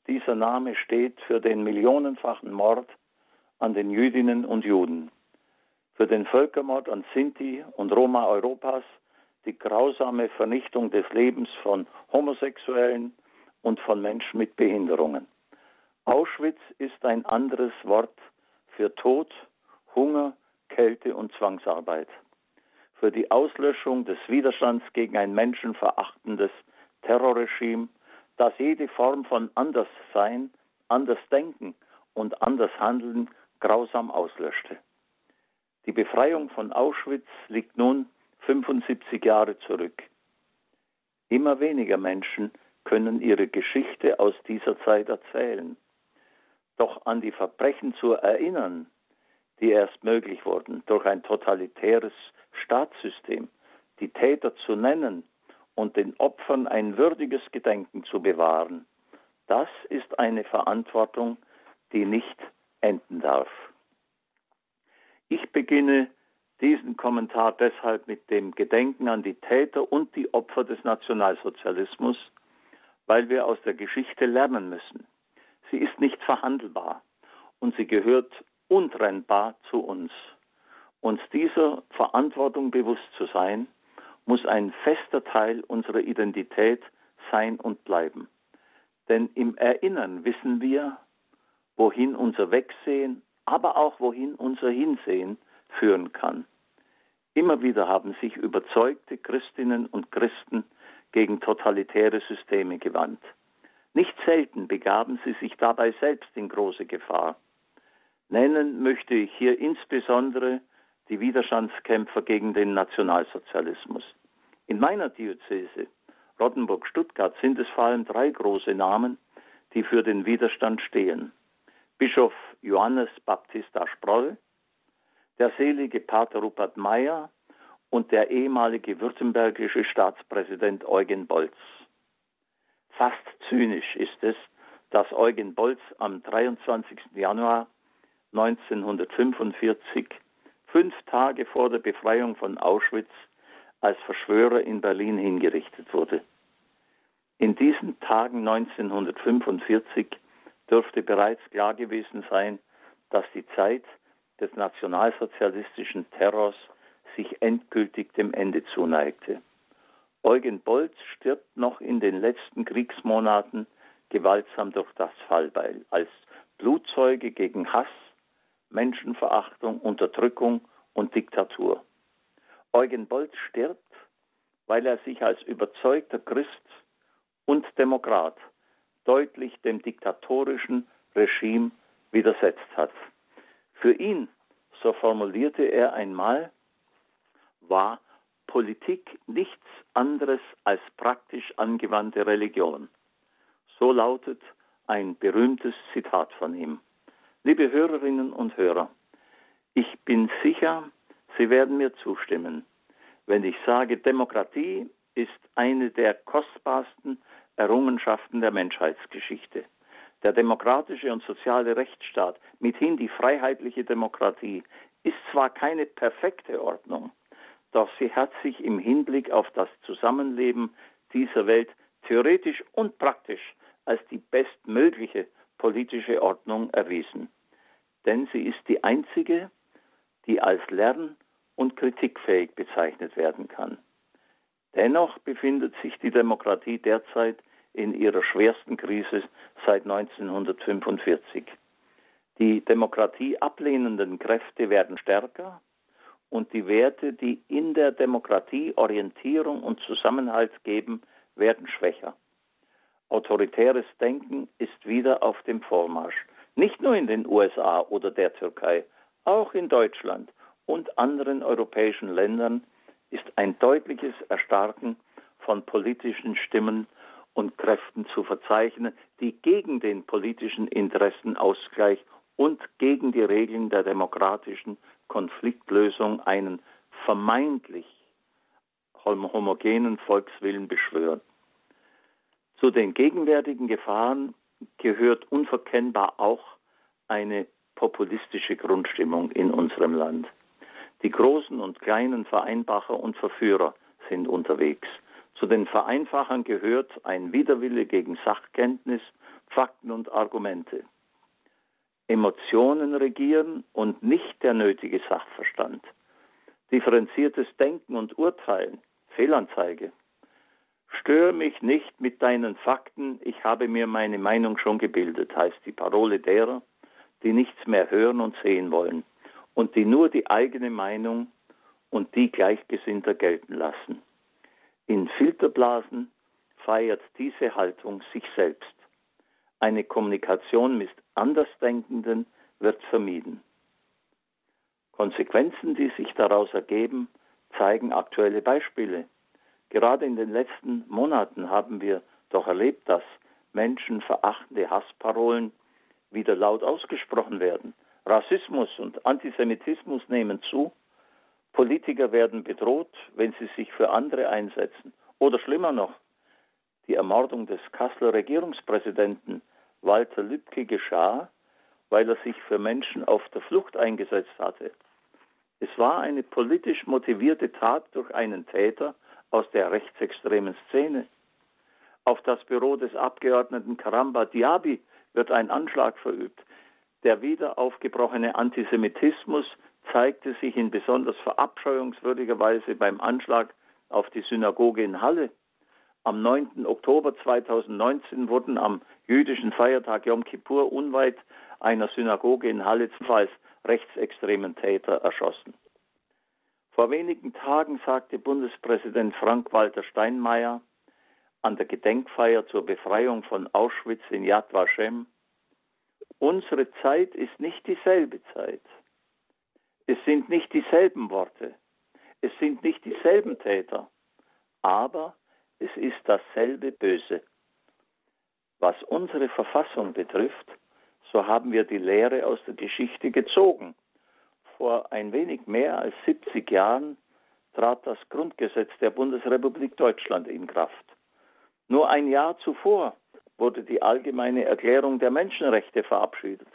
dieser Name steht für den millionenfachen Mord an den Jüdinnen und Juden, für den Völkermord an Sinti und Roma Europas die grausame Vernichtung des Lebens von Homosexuellen und von Menschen mit Behinderungen. Auschwitz ist ein anderes Wort für Tod, Hunger, Kälte und Zwangsarbeit, für die Auslöschung des Widerstands gegen ein menschenverachtendes Terrorregime, das jede Form von Anderssein, Andersdenken und Andershandeln grausam auslöschte. Die Befreiung von Auschwitz liegt nun 75 Jahre zurück. Immer weniger Menschen können ihre Geschichte aus dieser Zeit erzählen. Doch an die Verbrechen zu erinnern, die erst möglich wurden durch ein totalitäres Staatssystem, die Täter zu nennen und den Opfern ein würdiges Gedenken zu bewahren, das ist eine Verantwortung, die nicht enden darf. Ich beginne diesen Kommentar deshalb mit dem Gedenken an die Täter und die Opfer des Nationalsozialismus, weil wir aus der Geschichte lernen müssen. Sie ist nicht verhandelbar und sie gehört untrennbar zu uns. Uns dieser Verantwortung bewusst zu sein, muss ein fester Teil unserer Identität sein und bleiben. Denn im Erinnern wissen wir, wohin unser Wegsehen, aber auch wohin unser Hinsehen führen kann. Immer wieder haben sich überzeugte Christinnen und Christen gegen totalitäre Systeme gewandt. Nicht selten begaben sie sich dabei selbst in große Gefahr. Nennen möchte ich hier insbesondere die Widerstandskämpfer gegen den Nationalsozialismus. In meiner Diözese Rottenburg-Stuttgart sind es vor allem drei große Namen, die für den Widerstand stehen. Bischof Johannes Baptista Sproll, der selige Pater Rupert Meyer und der ehemalige württembergische Staatspräsident Eugen Bolz. Fast zynisch ist es, dass Eugen Bolz am 23. Januar 1945, fünf Tage vor der Befreiung von Auschwitz, als Verschwörer in Berlin hingerichtet wurde. In diesen Tagen 1945 dürfte bereits klar gewesen sein, dass die Zeit des nationalsozialistischen Terrors sich endgültig dem Ende zuneigte. Eugen Bolz stirbt noch in den letzten Kriegsmonaten gewaltsam durch das Fallbeil als Blutzeuge gegen Hass, Menschenverachtung, Unterdrückung und Diktatur. Eugen Bolz stirbt, weil er sich als überzeugter Christ und Demokrat deutlich dem diktatorischen Regime widersetzt hat. Für ihn, so formulierte er einmal, war Politik nichts anderes als praktisch angewandte Religion. So lautet ein berühmtes Zitat von ihm. Liebe Hörerinnen und Hörer, ich bin sicher, Sie werden mir zustimmen, wenn ich sage, Demokratie ist eine der kostbarsten Errungenschaften der Menschheitsgeschichte. Der demokratische und soziale Rechtsstaat, mithin die freiheitliche Demokratie, ist zwar keine perfekte Ordnung, doch sie hat sich im Hinblick auf das Zusammenleben dieser Welt theoretisch und praktisch als die bestmögliche politische Ordnung erwiesen denn sie ist die einzige, die als lern- und kritikfähig bezeichnet werden kann. Dennoch befindet sich die Demokratie derzeit in ihrer schwersten Krise seit 1945. Die Demokratie ablehnenden Kräfte werden stärker und die Werte, die in der Demokratie Orientierung und Zusammenhalt geben, werden schwächer. Autoritäres Denken ist wieder auf dem Vormarsch. Nicht nur in den USA oder der Türkei, auch in Deutschland und anderen europäischen Ländern ist ein deutliches Erstarken von politischen Stimmen und Kräften zu verzeichnen, die gegen den politischen Interessenausgleich und gegen die Regeln der demokratischen Konfliktlösung einen vermeintlich homogenen Volkswillen beschwören. Zu den gegenwärtigen Gefahren gehört unverkennbar auch eine populistische Grundstimmung in unserem Land. Die großen und kleinen Vereinfacher und Verführer sind unterwegs. Zu den Vereinfachern gehört ein Widerwille gegen Sachkenntnis, Fakten und Argumente. Emotionen regieren und nicht der nötige Sachverstand. Differenziertes Denken und Urteilen, Fehlanzeige. Stör mich nicht mit deinen Fakten, ich habe mir meine Meinung schon gebildet, heißt die Parole derer, die nichts mehr hören und sehen wollen und die nur die eigene Meinung und die Gleichgesinnter gelten lassen. In Filterblasen feiert diese Haltung sich selbst. Eine Kommunikation mit Andersdenkenden wird vermieden. Konsequenzen, die sich daraus ergeben, zeigen aktuelle Beispiele. Gerade in den letzten Monaten haben wir doch erlebt, dass menschenverachtende Hassparolen wieder laut ausgesprochen werden. Rassismus und Antisemitismus nehmen zu. Politiker werden bedroht, wenn sie sich für andere einsetzen. Oder schlimmer noch, die Ermordung des Kasseler Regierungspräsidenten Walter Lübcke geschah, weil er sich für Menschen auf der Flucht eingesetzt hatte. Es war eine politisch motivierte Tat durch einen Täter aus der rechtsextremen Szene. Auf das Büro des Abgeordneten Karamba Diaby wird ein Anschlag verübt. Der wieder aufgebrochene Antisemitismus zeigte sich in besonders verabscheuungswürdiger Weise beim Anschlag auf die Synagoge in Halle. Am 9. Oktober 2019 wurden am jüdischen Feiertag Yom Kippur unweit einer Synagoge in Halle als rechtsextremen Täter erschossen. Vor wenigen Tagen sagte Bundespräsident Frank-Walter Steinmeier an der Gedenkfeier zur Befreiung von Auschwitz in Yad Vashem, unsere Zeit ist nicht dieselbe Zeit. Es sind nicht dieselben Worte. Es sind nicht dieselben Täter. Aber es ist dasselbe Böse. Was unsere Verfassung betrifft, so haben wir die Lehre aus der Geschichte gezogen. Vor ein wenig mehr als 70 Jahren trat das Grundgesetz der Bundesrepublik Deutschland in Kraft. Nur ein Jahr zuvor wurde die Allgemeine Erklärung der Menschenrechte verabschiedet.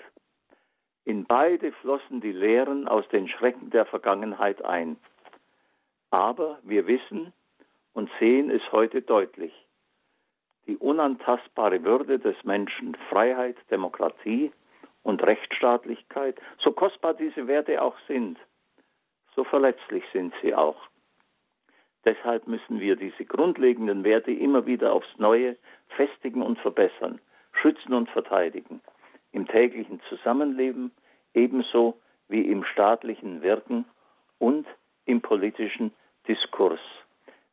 In beide flossen die Lehren aus den Schrecken der Vergangenheit ein. Aber wir wissen und sehen es heute deutlich die unantastbare Würde des Menschen, Freiheit, Demokratie und Rechtsstaatlichkeit, so kostbar diese Werte auch sind, so verletzlich sind sie auch. Deshalb müssen wir diese grundlegenden Werte immer wieder aufs Neue festigen und verbessern, schützen und verteidigen, im täglichen Zusammenleben ebenso wie im staatlichen Wirken und im politischen Diskurs.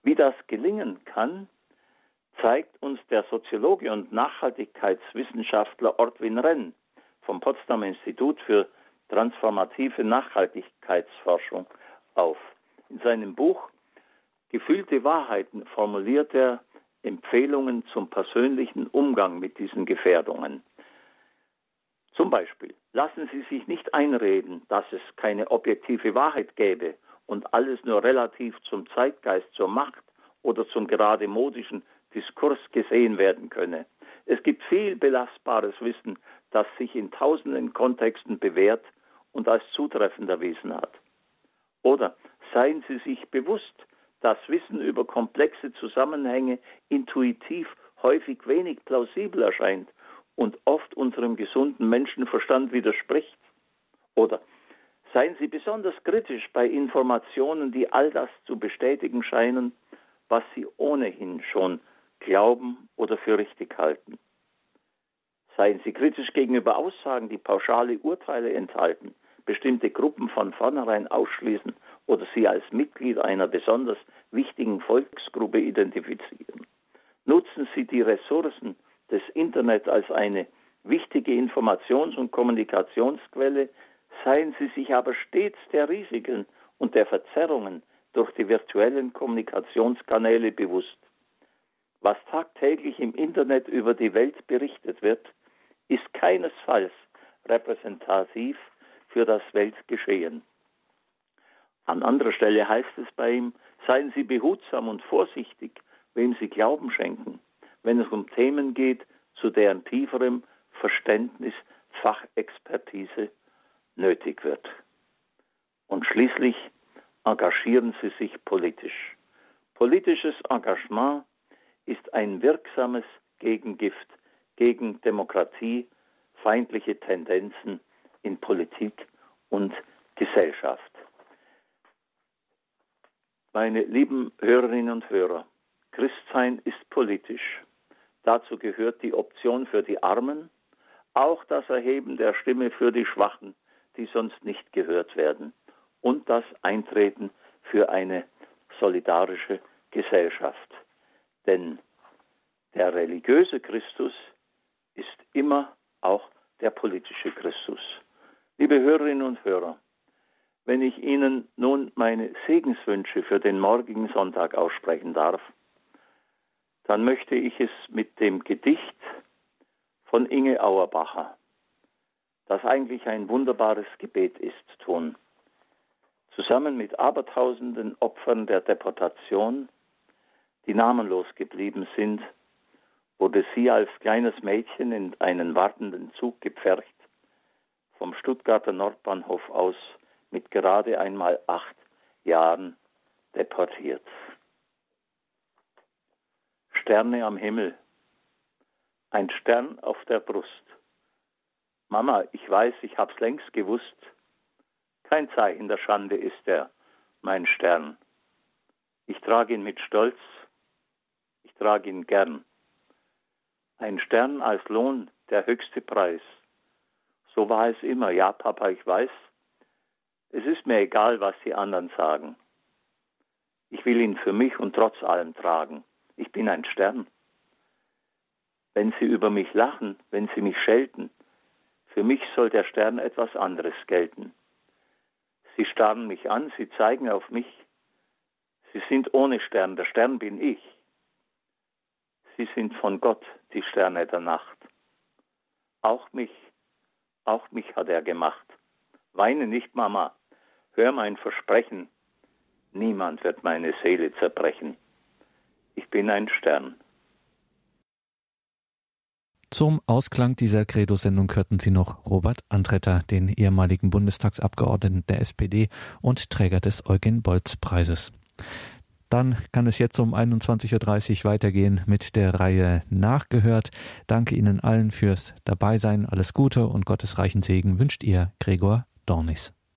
Wie das gelingen kann, zeigt uns der Soziologe und Nachhaltigkeitswissenschaftler Ortwin Renn vom Potsdamer Institut für transformative Nachhaltigkeitsforschung auf. In seinem Buch Gefühlte Wahrheiten formuliert er Empfehlungen zum persönlichen Umgang mit diesen Gefährdungen. Zum Beispiel, lassen Sie sich nicht einreden, dass es keine objektive Wahrheit gäbe und alles nur relativ zum Zeitgeist, zur Macht oder zum gerade modischen Diskurs gesehen werden könne. Es gibt viel belastbares Wissen, das sich in tausenden Kontexten bewährt und als zutreffend erwiesen hat. Oder seien Sie sich bewusst, dass Wissen über komplexe Zusammenhänge intuitiv häufig wenig plausibel erscheint und oft unserem gesunden Menschenverstand widerspricht. Oder seien Sie besonders kritisch bei Informationen, die all das zu bestätigen scheinen, was Sie ohnehin schon glauben oder für richtig halten. Seien Sie kritisch gegenüber Aussagen, die pauschale Urteile enthalten, bestimmte Gruppen von vornherein ausschließen oder sie als Mitglied einer besonders wichtigen Volksgruppe identifizieren. Nutzen Sie die Ressourcen des Internet als eine wichtige Informations- und Kommunikationsquelle, seien Sie sich aber stets der Risiken und der Verzerrungen durch die virtuellen Kommunikationskanäle bewusst. Was tagtäglich im Internet über die Welt berichtet wird, ist keinesfalls repräsentativ für das Weltgeschehen. An anderer Stelle heißt es bei ihm, seien Sie behutsam und vorsichtig, wem Sie Glauben schenken, wenn es um Themen geht, zu deren tieferem Verständnis Fachexpertise nötig wird. Und schließlich engagieren Sie sich politisch. Politisches Engagement ist ein wirksames Gegengift gegen Demokratie, feindliche Tendenzen in Politik und Gesellschaft. Meine lieben Hörerinnen und Hörer, Christsein ist politisch. Dazu gehört die Option für die Armen, auch das Erheben der Stimme für die Schwachen, die sonst nicht gehört werden, und das Eintreten für eine solidarische Gesellschaft. Denn der religiöse Christus ist immer auch der politische Christus. Liebe Hörerinnen und Hörer, wenn ich Ihnen nun meine Segenswünsche für den morgigen Sonntag aussprechen darf, dann möchte ich es mit dem Gedicht von Inge Auerbacher, das eigentlich ein wunderbares Gebet ist, tun. Zusammen mit abertausenden Opfern der Deportation, die namenlos geblieben sind, wurde sie als kleines Mädchen in einen wartenden Zug gepfercht, vom Stuttgarter Nordbahnhof aus mit gerade einmal acht Jahren deportiert. Sterne am Himmel, ein Stern auf der Brust. Mama, ich weiß, ich hab's längst gewusst. Kein Zeichen der Schande ist er, mein Stern. Ich trage ihn mit Stolz, ich trage ihn gern. Ein Stern als Lohn, der höchste Preis. So war es immer. Ja, Papa, ich weiß. Es ist mir egal, was die anderen sagen. Ich will ihn für mich und trotz allem tragen. Ich bin ein Stern. Wenn sie über mich lachen, wenn sie mich schelten, für mich soll der Stern etwas anderes gelten. Sie starren mich an, sie zeigen auf mich. Sie sind ohne Stern, der Stern bin ich. Sie sind von Gott, die Sterne der Nacht. Auch mich, auch mich hat er gemacht. Weine nicht, Mama, hör mein Versprechen. Niemand wird meine Seele zerbrechen. Ich bin ein Stern. Zum Ausklang dieser Credo-Sendung hörten Sie noch Robert Antretter, den ehemaligen Bundestagsabgeordneten der SPD und Träger des Eugen-Bolz-Preises. Dann kann es jetzt um 21.30 Uhr weitergehen mit der Reihe Nachgehört. Danke Ihnen allen fürs Dabeisein. Alles Gute und Gottes reichen Segen wünscht Ihr Gregor Dornis.